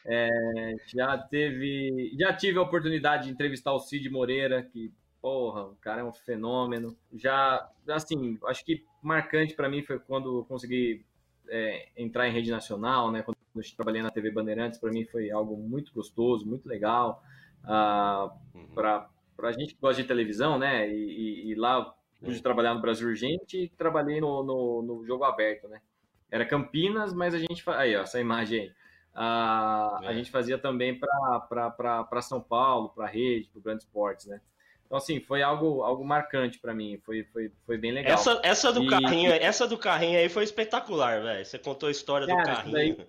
é. Já teve. Já tive a oportunidade de entrevistar o Cid Moreira, que porra, o cara é um fenômeno. Já, assim, acho que marcante para mim foi quando eu consegui é, entrar em rede nacional, né? Quando eu trabalhei na TV Bandeirantes, para mim foi algo muito gostoso, muito legal. Ah, uhum. para a gente que gosta de televisão, né? E, e, e lá pude trabalhar no Brasil Urgente e trabalhei no, no, no, jogo aberto, né? Era Campinas, mas a gente aí, ó, essa imagem aí. Ah, é. A gente fazia também para São Paulo, para a rede, para o Grande Esportes, né? Então, assim, foi algo, algo marcante para mim, foi, foi, foi bem legal. Essa, essa, do e... carrinho, essa do carrinho aí foi espetacular, velho. Você contou a história cara, do carrinho.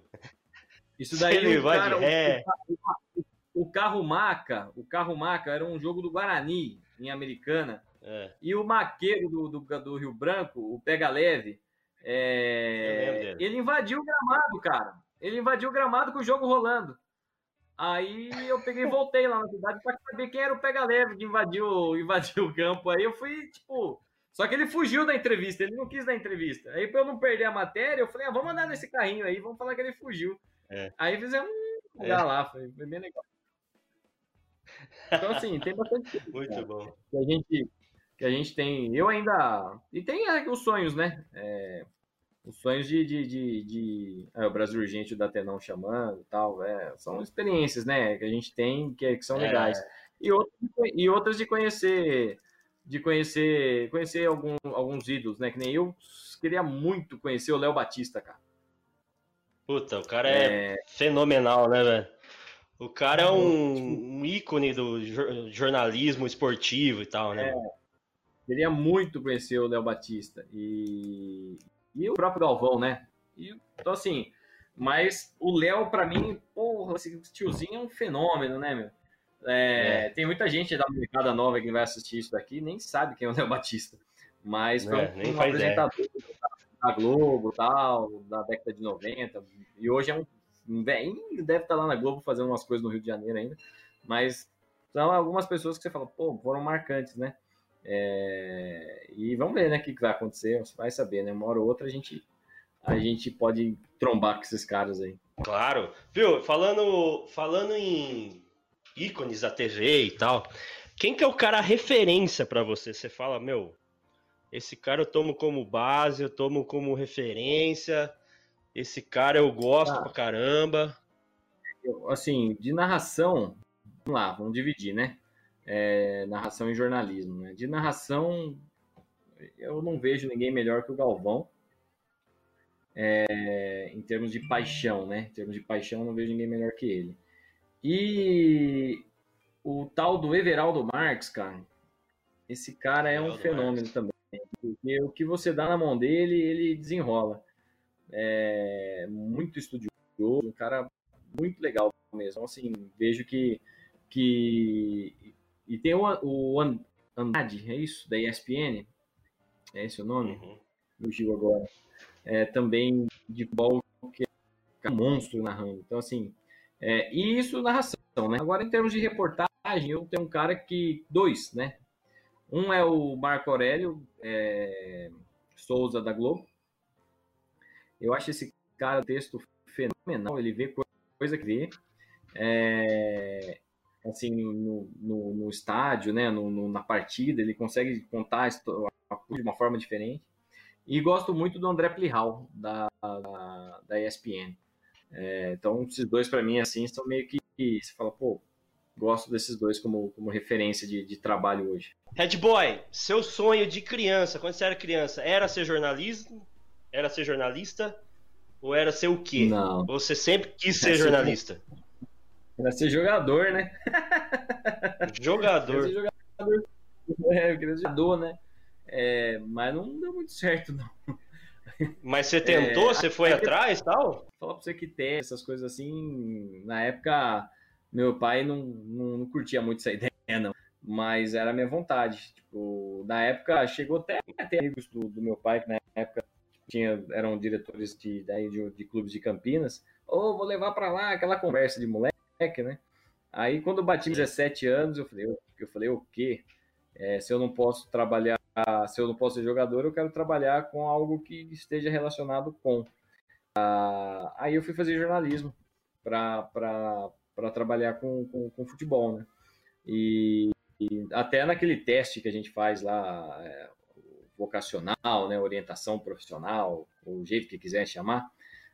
Isso daí, isso daí o, cara, o, o, o, carro maca, o carro maca era um jogo do Guarani, em Americana. É. E o maqueiro do, do, do, Rio Branco, o Pega Leve, é... ele invadiu o gramado, cara. Ele invadiu o gramado com o jogo rolando. Aí eu peguei e voltei lá na cidade para saber quem era o Pega Leve que invadiu, invadiu o campo. Aí eu fui, tipo. Só que ele fugiu da entrevista, ele não quis dar entrevista. Aí, para eu não perder a matéria, eu falei: ah, vamos andar nesse carrinho aí, vamos falar que ele fugiu. É. Aí fizemos um lugar é. lá, foi, foi, bem legal. Então, assim, tem bastante coisa. Muito cara, bom. Que a, gente, que a gente tem. Eu ainda. E tem é, os sonhos, né? É, os sonhos de, de, de, de é, o Brasil Urgente, o Datenão chamando tal, é, são experiências, né, que a gente tem que, que são é. legais. E, outras, e outras de conhecer, de conhecer, conhecer algum, alguns ídolos, né, que nem eu queria muito conhecer o Léo Batista, cara. Puta, o cara é, é... fenomenal, né, velho? O cara é um, um, ícone do jornalismo esportivo e tal, né? É, queria muito conhecer o Léo Batista. E, e o próprio Galvão, né? E, então, assim, mas o Léo, para mim, porra, esse tiozinho é um fenômeno, né, meu? É, é. Tem muita gente da molecada nova que vai assistir isso daqui nem sabe quem é o Léo Batista. Mas foi é, um, um apresentador da Globo tal, da década de 90. E hoje é um, um velhinho, deve estar lá na Globo fazendo umas coisas no Rio de Janeiro ainda. Mas são algumas pessoas que você fala, pô, foram marcantes, né? É, e vamos ver, né, o que, vai acontecer. Você vai saber, né? Uma hora ou outra a gente, a gente pode trombar com esses caras aí. Claro. Viu, falando, falando em ícones da TV e tal, quem que é o cara referência para você? Você fala, meu, esse cara eu tomo como base, eu tomo como referência, esse cara eu gosto ah, pra caramba. Eu, assim, de narração, vamos lá, vamos dividir, né? É, narração e jornalismo. Né? De narração, eu não vejo ninguém melhor que o Galvão. É, em termos de paixão, né? Em termos de paixão, não vejo ninguém melhor que ele. E o tal do Everaldo Marques, cara, esse cara é um fenômeno Marques. também. Porque o que você dá na mão dele, ele desenrola. É muito estudioso, um cara muito legal mesmo. Então, assim, vejo que, que e tem o, o Andrade, é isso? Da ESPN? É esse o nome? Uhum. Fugiu agora. É, também de futebol que é um monstro narrando. Então, assim, é, e isso narração, né? Agora, em termos de reportagem, eu tenho um cara que. Dois, né? Um é o Marco Aurélio é, Souza da Globo. Eu acho esse cara texto fenomenal. Ele vê coisa que vê. É, assim no, no, no estádio, né, no, no, na partida, ele consegue contar de uma forma diferente. E gosto muito do André Plihal, da, da, da ESPN. É, então, esses dois para mim, assim, são meio que. Você fala, pô, gosto desses dois como, como referência de, de trabalho hoje. Red Boy, seu sonho de criança, quando você era criança, era ser jornalista? Era ser jornalista? Ou era ser o quê? Não. Você sempre quis ser jornalista? Era ser jogador, né? Jogador. ser jogador. É, eu queria ser jogador, né? É, mas não deu muito certo, não. Mas você tentou? É, você foi atrás e tal? Falar pra você que tem essas coisas assim. Na época, meu pai não, não, não curtia muito essa ideia, não. Mas era a minha vontade. Tipo, na época, chegou até ter amigos do, do meu pai, que na época tinha, eram diretores de, daí, de, de clubes de Campinas. Ô, oh, vou levar para lá aquela conversa de moleque, né? Aí, quando eu bati 17 anos, eu falei, eu, eu falei, o quê? É, se eu não posso trabalhar, se eu não posso ser jogador, eu quero trabalhar com algo que esteja relacionado com. Ah, aí eu fui fazer jornalismo para trabalhar com, com, com, futebol, né? E, e, até naquele teste que a gente faz lá, é, vocacional, né, orientação profissional, o jeito que quiser chamar,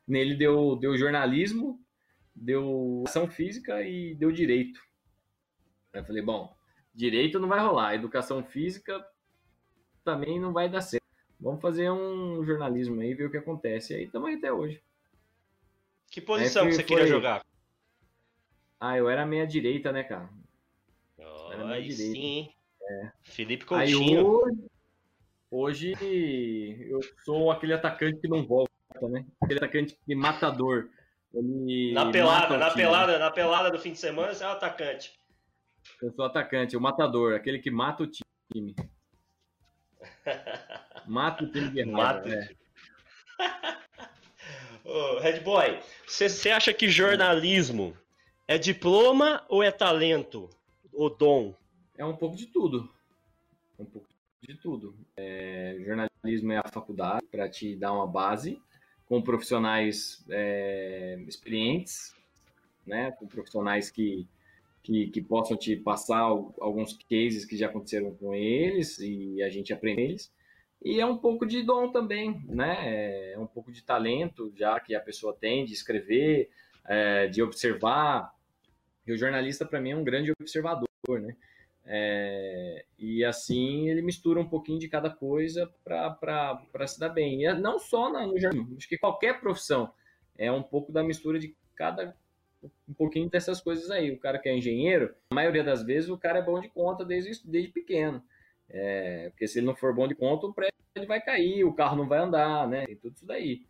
nele deu, deu jornalismo, deu ação física e deu direito. Aí eu falei, bom, direito não vai rolar, educação física também não vai dar certo. Vamos fazer um jornalismo aí, ver o que acontece. E aí estamos até hoje. Que posição fui, que você foi... queria jogar? Ah, eu era meia direita, né, cara? Oh, era meia direita. sim. É. Felipe Coutinho. Hoje, Hoje eu sou aquele atacante que não volta, né? Aquele atacante que matador. Ele na pelada, na pelada, na pelada do fim de semana, você é o atacante. Eu sou atacante, o matador, aquele que mata o time. Mata o time guerreiro. Mata. É. oh, Red Boy, você acha que jornalismo é diploma ou é talento? Ou dom? É um pouco de tudo. Um pouco de tudo. É, jornalismo é a faculdade para te dar uma base com profissionais é, experientes, né, com profissionais que, que, que, possam te passar alguns cases que já aconteceram com eles e a gente aprende eles. E é um pouco de dom também, né? É um pouco de talento já que a pessoa tem de escrever, é, de observar. E o jornalista, para mim, é um grande observador, né? É, e assim ele mistura um pouquinho de cada coisa para se dar bem. E é não só no jornalismo, acho que qualquer profissão é um pouco da mistura de cada um pouquinho dessas coisas aí. O cara que é engenheiro, a maioria das vezes o cara é bom de conta desde, desde pequeno. É, porque se ele não for bom de conta, o prédio vai cair, o carro não vai andar, né? E tudo isso daí.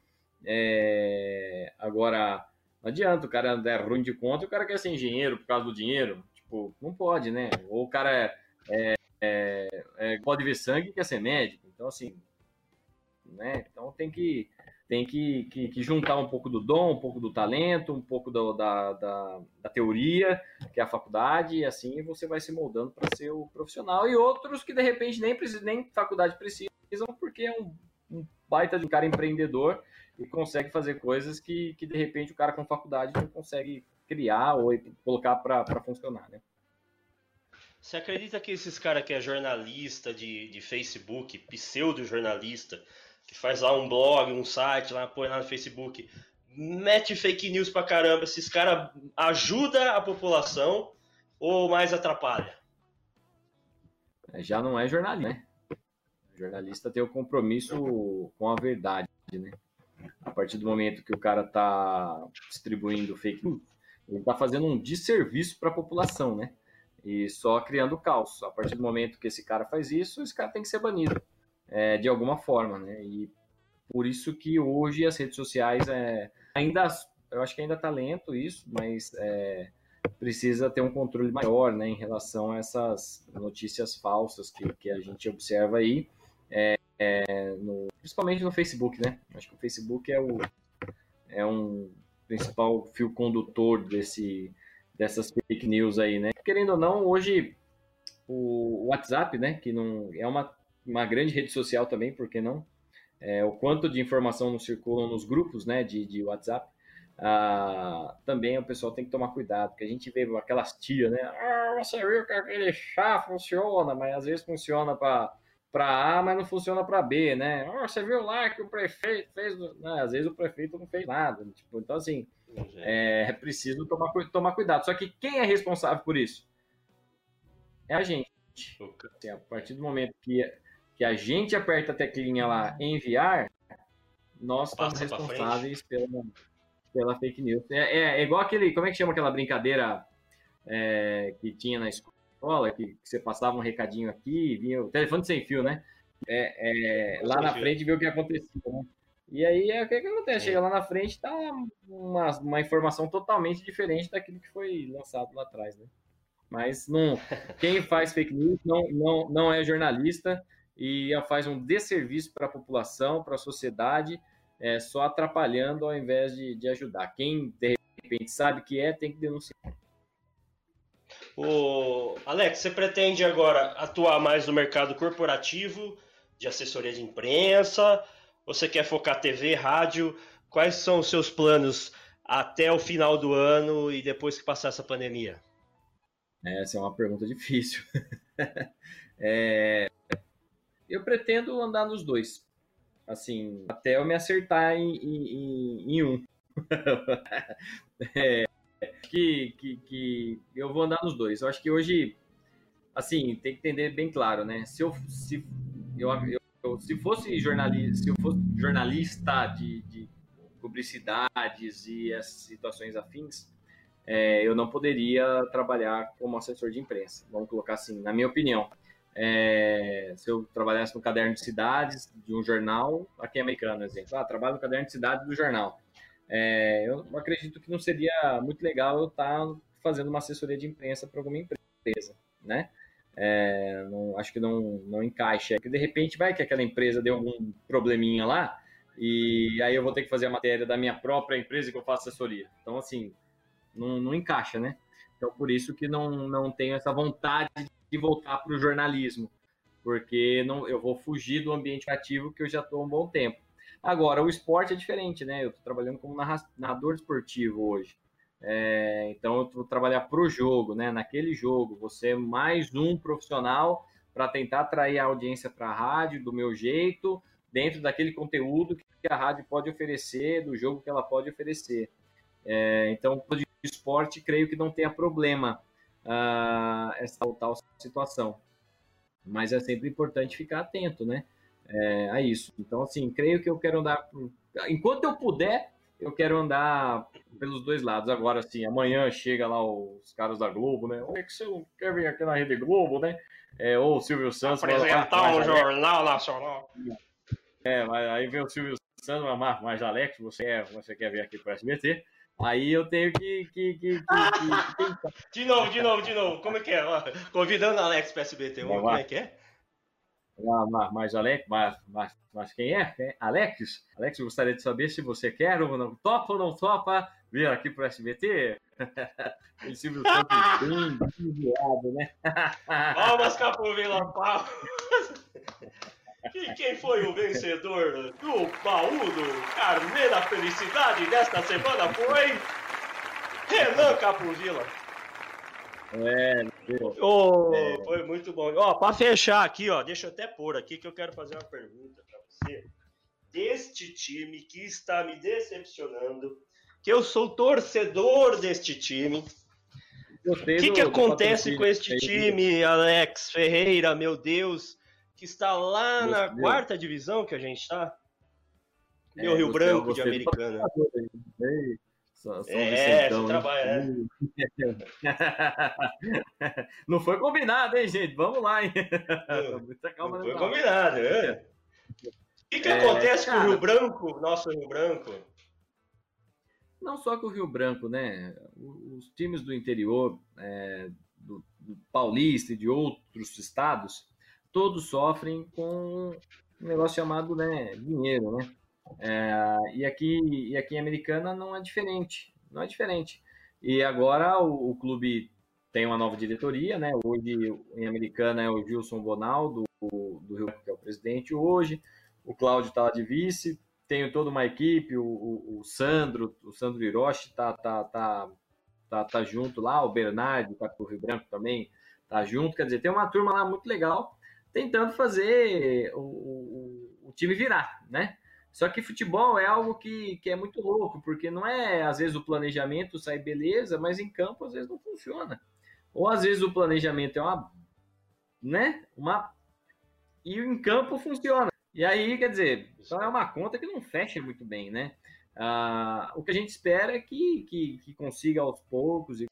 É, agora, não adianta, o cara é ruim de conta e o cara quer ser engenheiro por causa do dinheiro. Tipo, não pode, né? Ou o cara é, é, é, é, pode ver sangue e quer ser médico. Então, assim, né? Então tem que tem que, que, que, juntar um pouco do dom, um pouco do talento, um pouco do, da, da, da, teoria, que é a faculdade, e assim você vai se moldando para ser o profissional. E outros que de repente nem precisam, nem faculdade precisam, porque é um, um baita de um cara empreendedor e consegue fazer coisas que, que de repente o cara com faculdade não consegue criar ou colocar para funcionar, né? Você acredita que esses caras que é jornalista de, de Facebook, pseudo-jornalista, que faz lá um blog, um site, lá põe lá no Facebook, mete fake news pra caramba, esses caras ajuda a população ou mais atrapalha? É, já não é jornalista, né? O jornalista tem o compromisso com a verdade, né? A partir do momento que o cara tá distribuindo fake news, ele está fazendo um desserviço para a população, né? E só criando caos. A partir do momento que esse cara faz isso, esse cara tem que ser banido é, de alguma forma, né? E por isso que hoje as redes sociais é, ainda, eu acho que ainda está lento isso, mas é, precisa ter um controle maior, né, em relação a essas notícias falsas que, que a gente observa aí, é, é no, principalmente no Facebook, né? Acho que o Facebook é o é um principal fio condutor desse, dessas fake news aí, né? Querendo ou não, hoje o WhatsApp, né, que não é uma, uma grande rede social também, por que não? É, o quanto de informação não circula nos grupos, né, de, de WhatsApp, ah, também o pessoal tem que tomar cuidado, porque a gente vê aquelas tias, né, ah, você viu que aquele chá funciona, mas às vezes funciona para para A, mas não funciona para B, né? Oh, você viu lá que o prefeito fez. Não, às vezes o prefeito não fez nada. Tipo, então, assim, É, é preciso tomar, tomar cuidado. Só que quem é responsável por isso? É a gente. Assim, a partir do momento que, que a gente aperta a teclinha lá enviar, nós estamos responsáveis pela, pela fake news. É, é, é, igual aquele. Como é que chama aquela brincadeira é, que tinha na escola, que, que, você passava um recadinho aqui, vinha o telefone sem fio, né? É, é lá na frente ver o que acontecia, né? E aí, é, o que, que acontece? Chega lá na frente, tá uma, uma informação totalmente diferente daquilo que foi lançado lá atrás, né? Mas não, quem faz fake news não, não, não é jornalista e faz um desserviço para a população, para a sociedade, é, só atrapalhando ao invés de, de ajudar. Quem, de repente, sabe que é, tem que denunciar. O Alex, você pretende agora atuar mais no mercado corporativo, de assessoria de imprensa? Você quer focar TV, rádio? Quais são os seus planos até o final do ano e depois que passar essa pandemia? Essa é uma pergunta difícil. é, eu pretendo andar nos dois. Assim, até eu me acertar em, em, em um. é, que, que, que eu vou andar nos dois. Eu acho que hoje, assim, tem que entender bem claro, né? Se eu, se, eu, eu se fosse jornalista, se eu fosse jornalista de, de publicidades e as situações afins, é, eu não poderia trabalhar como assessor de imprensa. Vamos colocar assim, na minha opinião. É, se eu trabalhasse no caderno de cidades de um jornal, aqui em americano, exemplo, ah, trabalho no caderno de cidades do jornal. É, eu acredito que não seria muito legal eu estar fazendo uma assessoria de imprensa para alguma empresa, né? É, não, acho que não, não encaixa. Que de repente vai que aquela empresa deu algum probleminha lá e aí eu vou ter que fazer a matéria da minha própria empresa que eu faço assessoria. Então, assim, não, não encaixa, né? Então, por isso que não, não tenho essa vontade de voltar para o jornalismo, porque não, eu vou fugir do ambiente ativo que eu já estou há um bom tempo. Agora, o esporte é diferente, né? Eu estou trabalhando como narrador esportivo hoje. É, então, eu vou trabalhar para o jogo, né? Naquele jogo, você é mais um profissional para tentar atrair a audiência para a rádio do meu jeito, dentro daquele conteúdo que a rádio pode oferecer, do jogo que ela pode oferecer. É, então, esporte, creio que não tenha problema uh, essa tal situação. Mas é sempre importante ficar atento, né? É, a isso. Então, assim, creio que eu quero andar. Enquanto eu puder, eu quero andar pelos dois lados. Agora, assim, amanhã chega lá os caras da Globo, né? O é que você quer vir aqui na Rede Globo, né? É, ou o Silvio Santos. Apresentar o Jornal Nacional. É, aí vem o Silvio Santos, mas, mas Alex, você, é, você quer vir aqui para o SBT? Aí eu tenho que. que, que, que, que... de novo, de novo, de novo. Como é que é? Convidando Alex para SBT. Como é que é? Mas, mas, Alex, mas, mas, mas quem é? é? Alex? Alex, eu gostaria de saber se você quer ou não. Topa ou não topa vir aqui para o SBT? o Silvio Santos bem desviado, né? Palmas, Capovila, palmas! E quem foi o vencedor do baú do Carnê da Felicidade desta semana foi Renan Capuvila. É, oh, é. foi muito bom. Ó, para fechar aqui, ó, deixa eu até pôr aqui que eu quero fazer uma pergunta para você. Deste time que está me decepcionando, que eu sou torcedor deste time. O que, que acontece com este time, Alex Ferreira, meu Deus? que está lá na meu. quarta divisão que a gente está. Meu é, Rio Branco de Americana. Só é, você trabalha, né? Não foi combinado, hein, gente? Vamos lá, hein? Muita calma não foi combinado, é. O que, que é, acontece cara, com o Rio Branco, nosso Rio Branco? Não só com o Rio Branco, né? Os times do interior, é, do, do Paulista e de outros estados, todos sofrem com um negócio chamado né, dinheiro, né? É, e, aqui, e aqui em Americana não é diferente, não é diferente. E agora o, o, clube tem uma nova diretoria, né? Hoje em Americana é o Gilson Bonal, do, do Rio que é o presidente hoje, o Cláudio está lá de vice, tenho toda uma equipe, o, o, o Sandro, o Sandro Hiroshi tá, tá, tá, tá, tá junto lá, o Bernardo, do Rio Branco também tá junto, quer dizer, tem uma turma lá muito legal, tentando fazer o, o, o time virar, né? Só que futebol é algo que, que é muito louco, porque não é, às vezes, o planejamento sai beleza, mas em campo às vezes não funciona. Ou às vezes o planejamento é uma. né? Uma. E em campo funciona. E aí, quer dizer, então é uma conta que não fecha muito bem, né? Ah, o que a gente espera é que, que, que consiga aos poucos e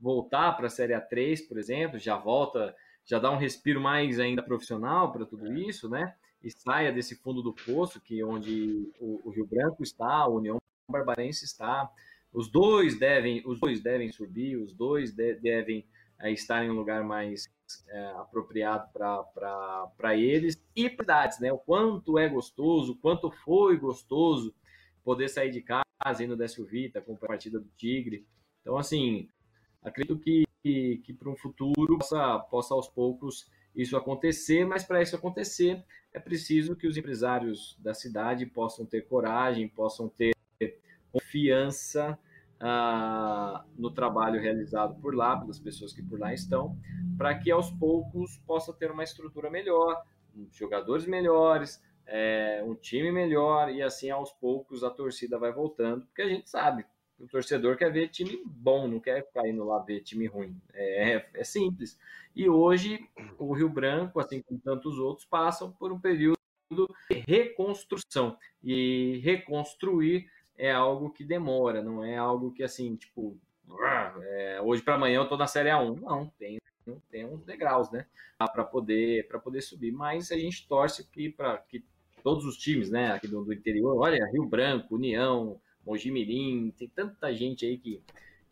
voltar para a Série A3, por exemplo, já volta, já dá um respiro mais ainda profissional para tudo isso, né? E saia desse fundo do poço, que onde o, o Rio Branco está, a União Barbarense está. Os dois devem, os dois devem subir, os dois de, devem é, estar em um lugar mais é, apropriado para eles e para né? O quanto é gostoso, o quanto foi gostoso poder sair de casa, ir no Décio Vita, com a partida do Tigre. Então, assim, acredito que, que, que para um futuro possa, possa aos poucos isso acontecer, mas para isso acontecer é preciso que os empresários da cidade possam ter coragem, possam ter confiança ah, no trabalho realizado por lá, pelas pessoas que por lá estão, para que aos poucos possa ter uma estrutura melhor, jogadores melhores, é, um time melhor e assim aos poucos a torcida vai voltando, porque a gente sabe o torcedor quer ver time bom, não quer ficar indo lá ver time ruim. É, é simples. E hoje o Rio Branco, assim como tantos outros, passam por um período de reconstrução. E reconstruir é algo que demora, não é algo que assim, tipo, é, hoje para amanhã eu tô na Série A1. Não, tem, tem uns degraus, né? Para poder, poder subir. Mas a gente torce para que todos os times, né, aqui do, do interior, olha, Rio Branco, União, Mojimirim, tem tanta gente aí que,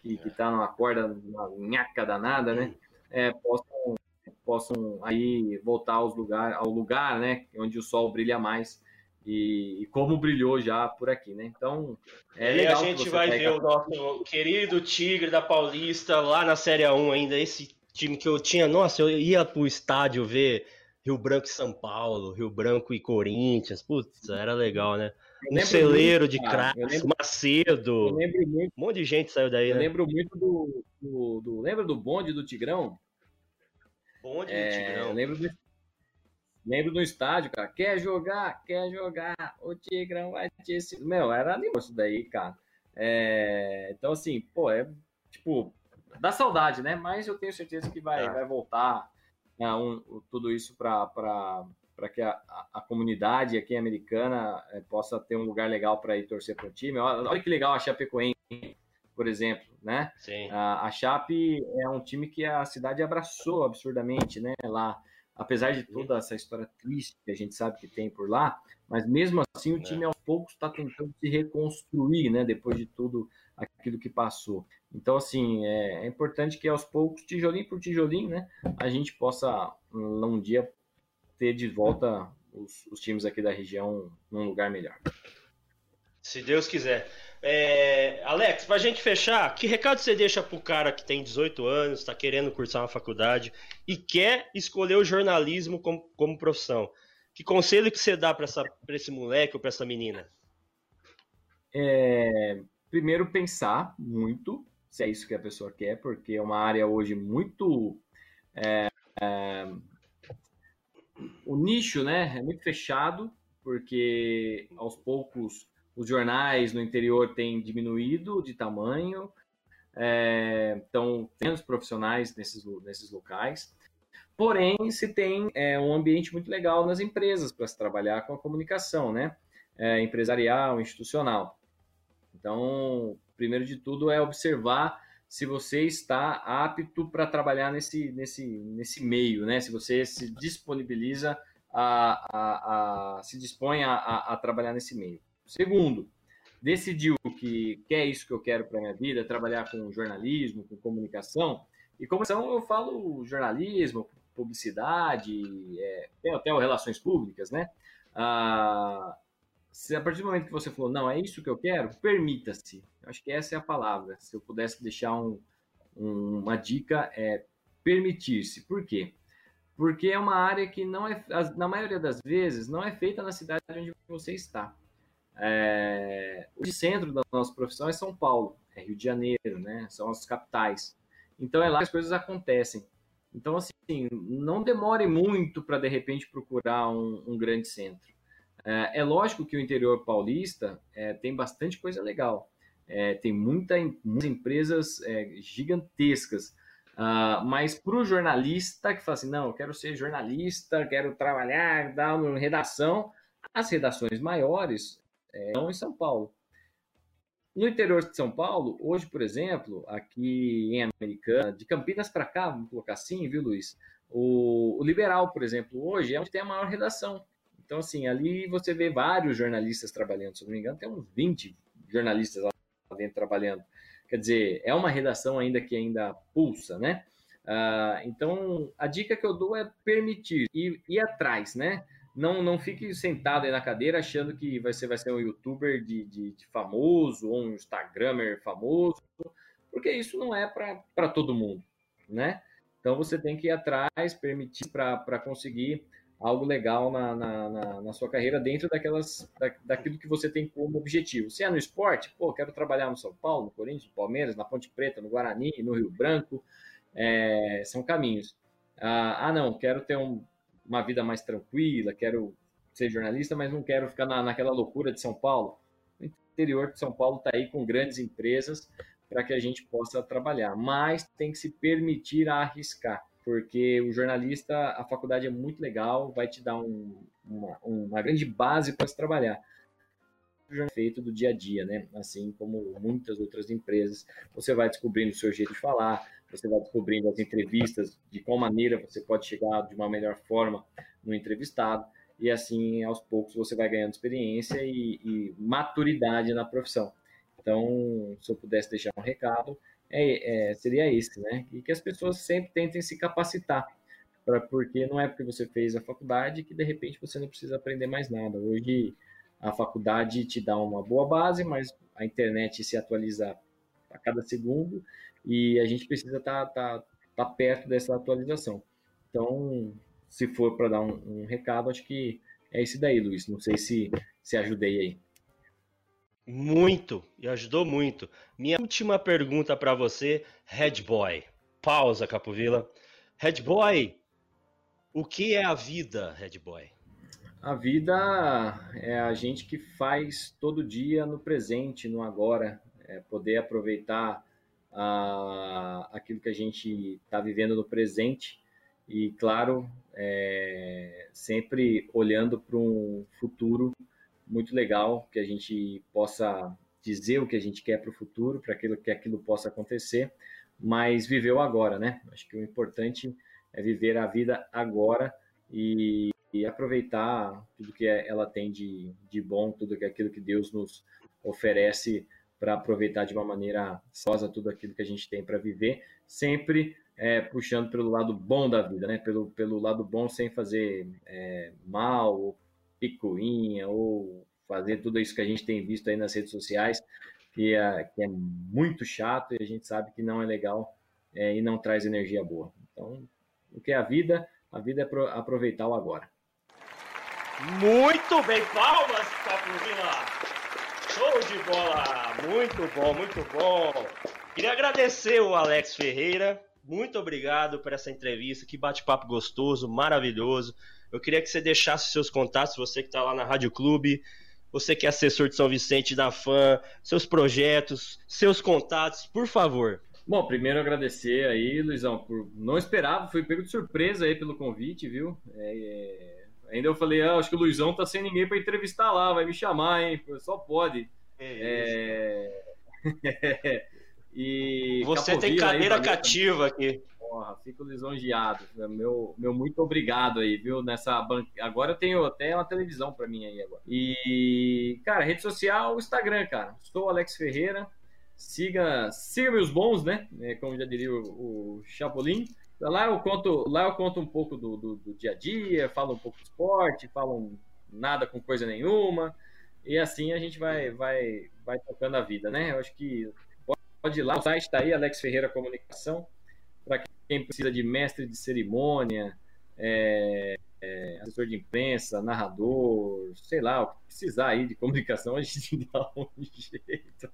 que, que tá numa corda, uma nhaca danada, né? É, possam, possam aí voltar aos lugar, ao lugar, né? Onde o sol brilha mais. E, e como brilhou já por aqui, né? Então, é e a gente vai pega... ver o nosso querido Tigre da Paulista lá na Série 1 ainda, esse time que eu tinha, nossa, eu ia pro estádio ver Rio Branco e São Paulo, Rio Branco e Corinthians, putz, era legal, né? um celeiro muito, de craques, Macedo. Muito, um monte de gente saiu daí, eu né? lembro muito do, do, do, Lembra do bonde do Tigrão? Bonde é, do Tigrão. Lembro do, lembro do estádio, cara. Quer jogar? Quer jogar? O Tigrão vai te. Meu, era animal isso daí, cara. É, então, assim, pô, é tipo, dá saudade, né? Mas eu tenho certeza que vai, vai voltar né, um, tudo isso para para que a, a, a, comunidade aqui americana é, possa ter um lugar legal para ir torcer para o time. Olha, olha, que legal a Chapecoense, por exemplo, né? Sim. A, a Chape é um time que a cidade abraçou absurdamente, né? Lá, apesar de toda essa história triste que a gente sabe que tem por lá, mas mesmo assim o time é. aos poucos está tentando se reconstruir, né? Depois de tudo aquilo que passou. Então, assim, é, é importante que aos poucos, tijolinho por tijolinho, né? A gente possa um dia ter de volta os, os times aqui da região num lugar melhor. Se Deus quiser. É, Alex, para a gente fechar, que recado você deixa pro cara que tem 18 anos, está querendo cursar uma faculdade e quer escolher o jornalismo como, como profissão? Que conselho que você dá para esse moleque ou para essa menina? É, primeiro, pensar muito se é isso que a pessoa quer, porque é uma área hoje muito é, é, o nicho, né, é muito fechado, porque aos poucos os jornais no interior têm diminuído de tamanho, é, então menos profissionais nesses, nesses locais. Porém, se tem é, um ambiente muito legal nas empresas para se trabalhar com a comunicação, né? É, empresarial, institucional. Então, primeiro de tudo é observar se você está apto para trabalhar nesse, nesse, nesse meio, né? Se você se disponibiliza a, a, a se dispõe a, a, trabalhar nesse meio. Segundo, decidiu que, quer é isso que eu quero para minha vida, trabalhar com jornalismo, com comunicação. E comunicação eu falo jornalismo, publicidade, é, até relações públicas, né? Ah, se a partir do momento que você falou, não, é isso que eu quero, permita-se. Acho que essa é a palavra. Se eu pudesse deixar um, um, uma dica, é permitir-se. Por quê? Porque é uma área que não é, na maioria das vezes, não é feita na cidade onde você está. É, o centro da nossa profissão é São Paulo, é Rio de Janeiro, né? São as capitais. Então é lá que as coisas acontecem. Então, assim, não demore muito para de repente procurar um, um grande centro É, é lógico que o interior paulista é, tem bastante coisa legal. É, tem muita, muitas empresas é, gigantescas. Uh, mas para o jornalista que fala assim, não, eu quero ser jornalista, quero trabalhar, dar uma redação, as redações maiores é, estão em São Paulo. No interior de São Paulo, hoje, por exemplo, aqui em Americana, de Campinas para cá, vamos colocar assim, viu, Luiz? O, o, Liberal, por exemplo, hoje é onde tem a maior redação. Então, assim, ali você vê vários jornalistas trabalhando, se não me engano, tem uns 20 jornalistas lá dentro trabalhando. Quer dizer, é uma redação ainda que ainda pulsa, né? Uh, então, a dica que eu dou é permitir ir, ir atrás, né? Não, não fique sentado aí na cadeira achando que você vai ser um youtuber de, de, de famoso ou um instagramer famoso, porque isso não é para todo mundo, né? Então, você tem que ir atrás, permitir para conseguir algo legal na, na, na, na, sua carreira dentro daquelas, da, daquilo que você tem como objetivo. Se é no esporte, pô, quero trabalhar no São Paulo, no Corinthians, no Palmeiras, na Ponte Preta, no Guarani, no Rio Branco, é, são caminhos. Ah, ah não, quero ter um, uma vida mais tranquila, quero ser jornalista, mas não quero ficar na, naquela loucura de São Paulo. O interior de São Paulo está aí com grandes empresas para que a gente possa trabalhar, mas tem que se permitir arriscar porque o jornalista, a faculdade é muito legal, vai te dar um, uma, uma, grande base para se trabalhar. Feito do dia a dia, né? Assim como muitas outras empresas, você vai descobrindo o seu jeito de falar, você vai descobrindo as entrevistas, de qual maneira você pode chegar de uma melhor forma no entrevistado, e assim, aos poucos, você vai ganhando experiência e, e maturidade na profissão. Então, se eu pudesse deixar um recado, é, é, seria esse, né? E que as pessoas sempre tentem se capacitar, pra, porque não é porque você fez a faculdade que de repente você não precisa aprender mais nada. Hoje a faculdade te dá uma boa base, mas a internet se atualiza a cada segundo e a gente precisa estar tá, tá, tá perto dessa atualização. Então, se for para dar um, um recado, acho que é esse daí, Luiz. Não sei se, se ajudei aí. Muito, e ajudou muito. Minha última pergunta para você, Red Boy. Pausa, Capovila. Red Boy, o que é a vida, Red Boy? A vida é a gente que faz todo dia no presente, no agora, é poder aproveitar a, aquilo que a gente está vivendo no presente e, claro, é, sempre olhando para um futuro muito legal que a gente possa dizer o que a gente quer para o futuro, para aquilo que aquilo possa acontecer, mas viver o agora, né? Acho que o importante é viver a vida agora e, e aproveitar tudo que ela tem de, de bom, tudo que aquilo que Deus nos oferece para aproveitar de uma maneira sosa tudo aquilo que a gente tem para viver, sempre é, puxando pelo lado bom da vida, né? Pelo, pelo lado bom sem fazer é, mal picuinha ou fazer tudo isso que a gente tem visto aí nas redes sociais, que é, que é muito chato e a gente sabe que não é legal é, e não traz energia boa. Então, o que é a vida? A vida é aproveitar o agora. Muito bem, palmas, Capovila! Show de bola! Muito bom, muito bom! Queria agradecer o Alex Ferreira. Muito obrigado por essa entrevista. Que bate-papo gostoso, maravilhoso. Eu queria que você deixasse seus contatos, você que está lá na Rádio Clube, você que é assessor de São Vicente da FAM, seus projetos, seus contatos, por favor. Bom, primeiro agradecer aí, Luizão, por não esperava, fui pego de surpresa aí pelo convite, viu? É, é... Ainda eu falei, ah, acho que o Luizão tá sem ninguém para entrevistar lá, vai me chamar, hein? Só pode. É... é... e Você tem cadeira aí, cativa aqui. Porra, fico lisonjeado. Meu, meu muito obrigado aí, viu? Nessa. Agora eu tenho até uma televisão para mim aí agora. E, cara, rede social, Instagram, cara. Sou Alex Ferreira. Siga, siga meus bons, né? É, como já diria o, o Chapolin. Lá eu conto, lá eu conto um pouco do, do, do, dia a dia, falo um pouco de esporte, falo nada com coisa nenhuma. E assim a gente vai, vai, vai tocando a vida, né? Eu acho que pode ir lá, o site está aí, Alex Ferreira Comunicação quem precisa de mestre de cerimônia, é, é, assessor de imprensa, narrador, sei lá, o que precisar aí de comunicação, a gente dá um jeito.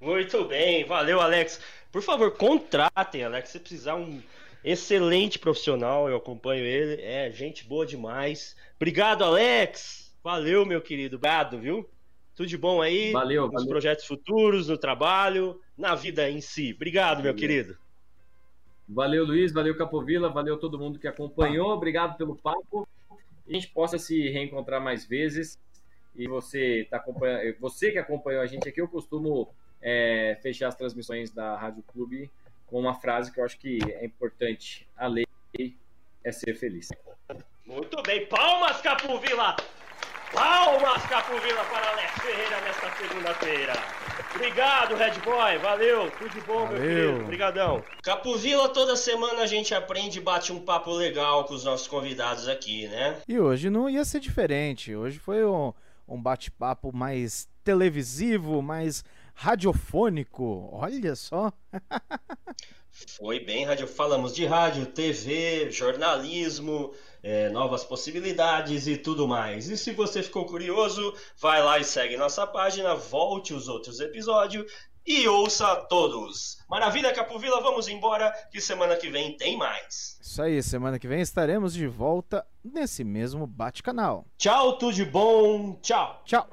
Muito bem, valeu, Alex. Por favor, contratem, Alex, se precisar um excelente profissional, eu acompanho ele, é gente boa demais. Obrigado, Alex. Valeu, meu querido. Obrigado, viu? Tudo de bom aí. Valeu, nos valeu. projetos futuros, no trabalho, na vida em si. Obrigado, meu querido. Valeu, Luiz. Valeu, Capovila. Valeu todo mundo que acompanhou. Obrigado pelo papo. A gente possa se reencontrar mais vezes. E você, tá acompanhando, você que acompanhou a gente aqui, eu costumo é, fechar as transmissões da Rádio Clube com uma frase que eu acho que é importante. A lei é ser feliz. Muito bem. Palmas, Capovila! Palmas, Capovila, para Alex Ferreira nesta segunda-feira. Obrigado, Red Boy. Valeu. Tudo de bom, Valeu. meu querido. Obrigadão. Capovila, toda semana a gente aprende e bate um papo legal com os nossos convidados aqui, né? E hoje não ia ser diferente. Hoje foi um, um bate-papo mais televisivo, mais radiofônico. Olha só. Foi bem rádio. Falamos de rádio, TV, jornalismo, é, novas possibilidades e tudo mais. E se você ficou curioso, vai lá e segue nossa página, volte os outros episódios e ouça todos. Maravilha, Capovila, vamos embora que semana que vem tem mais. Isso aí, semana que vem estaremos de volta nesse mesmo bate-canal. Tchau, tudo de bom. Tchau. Tchau.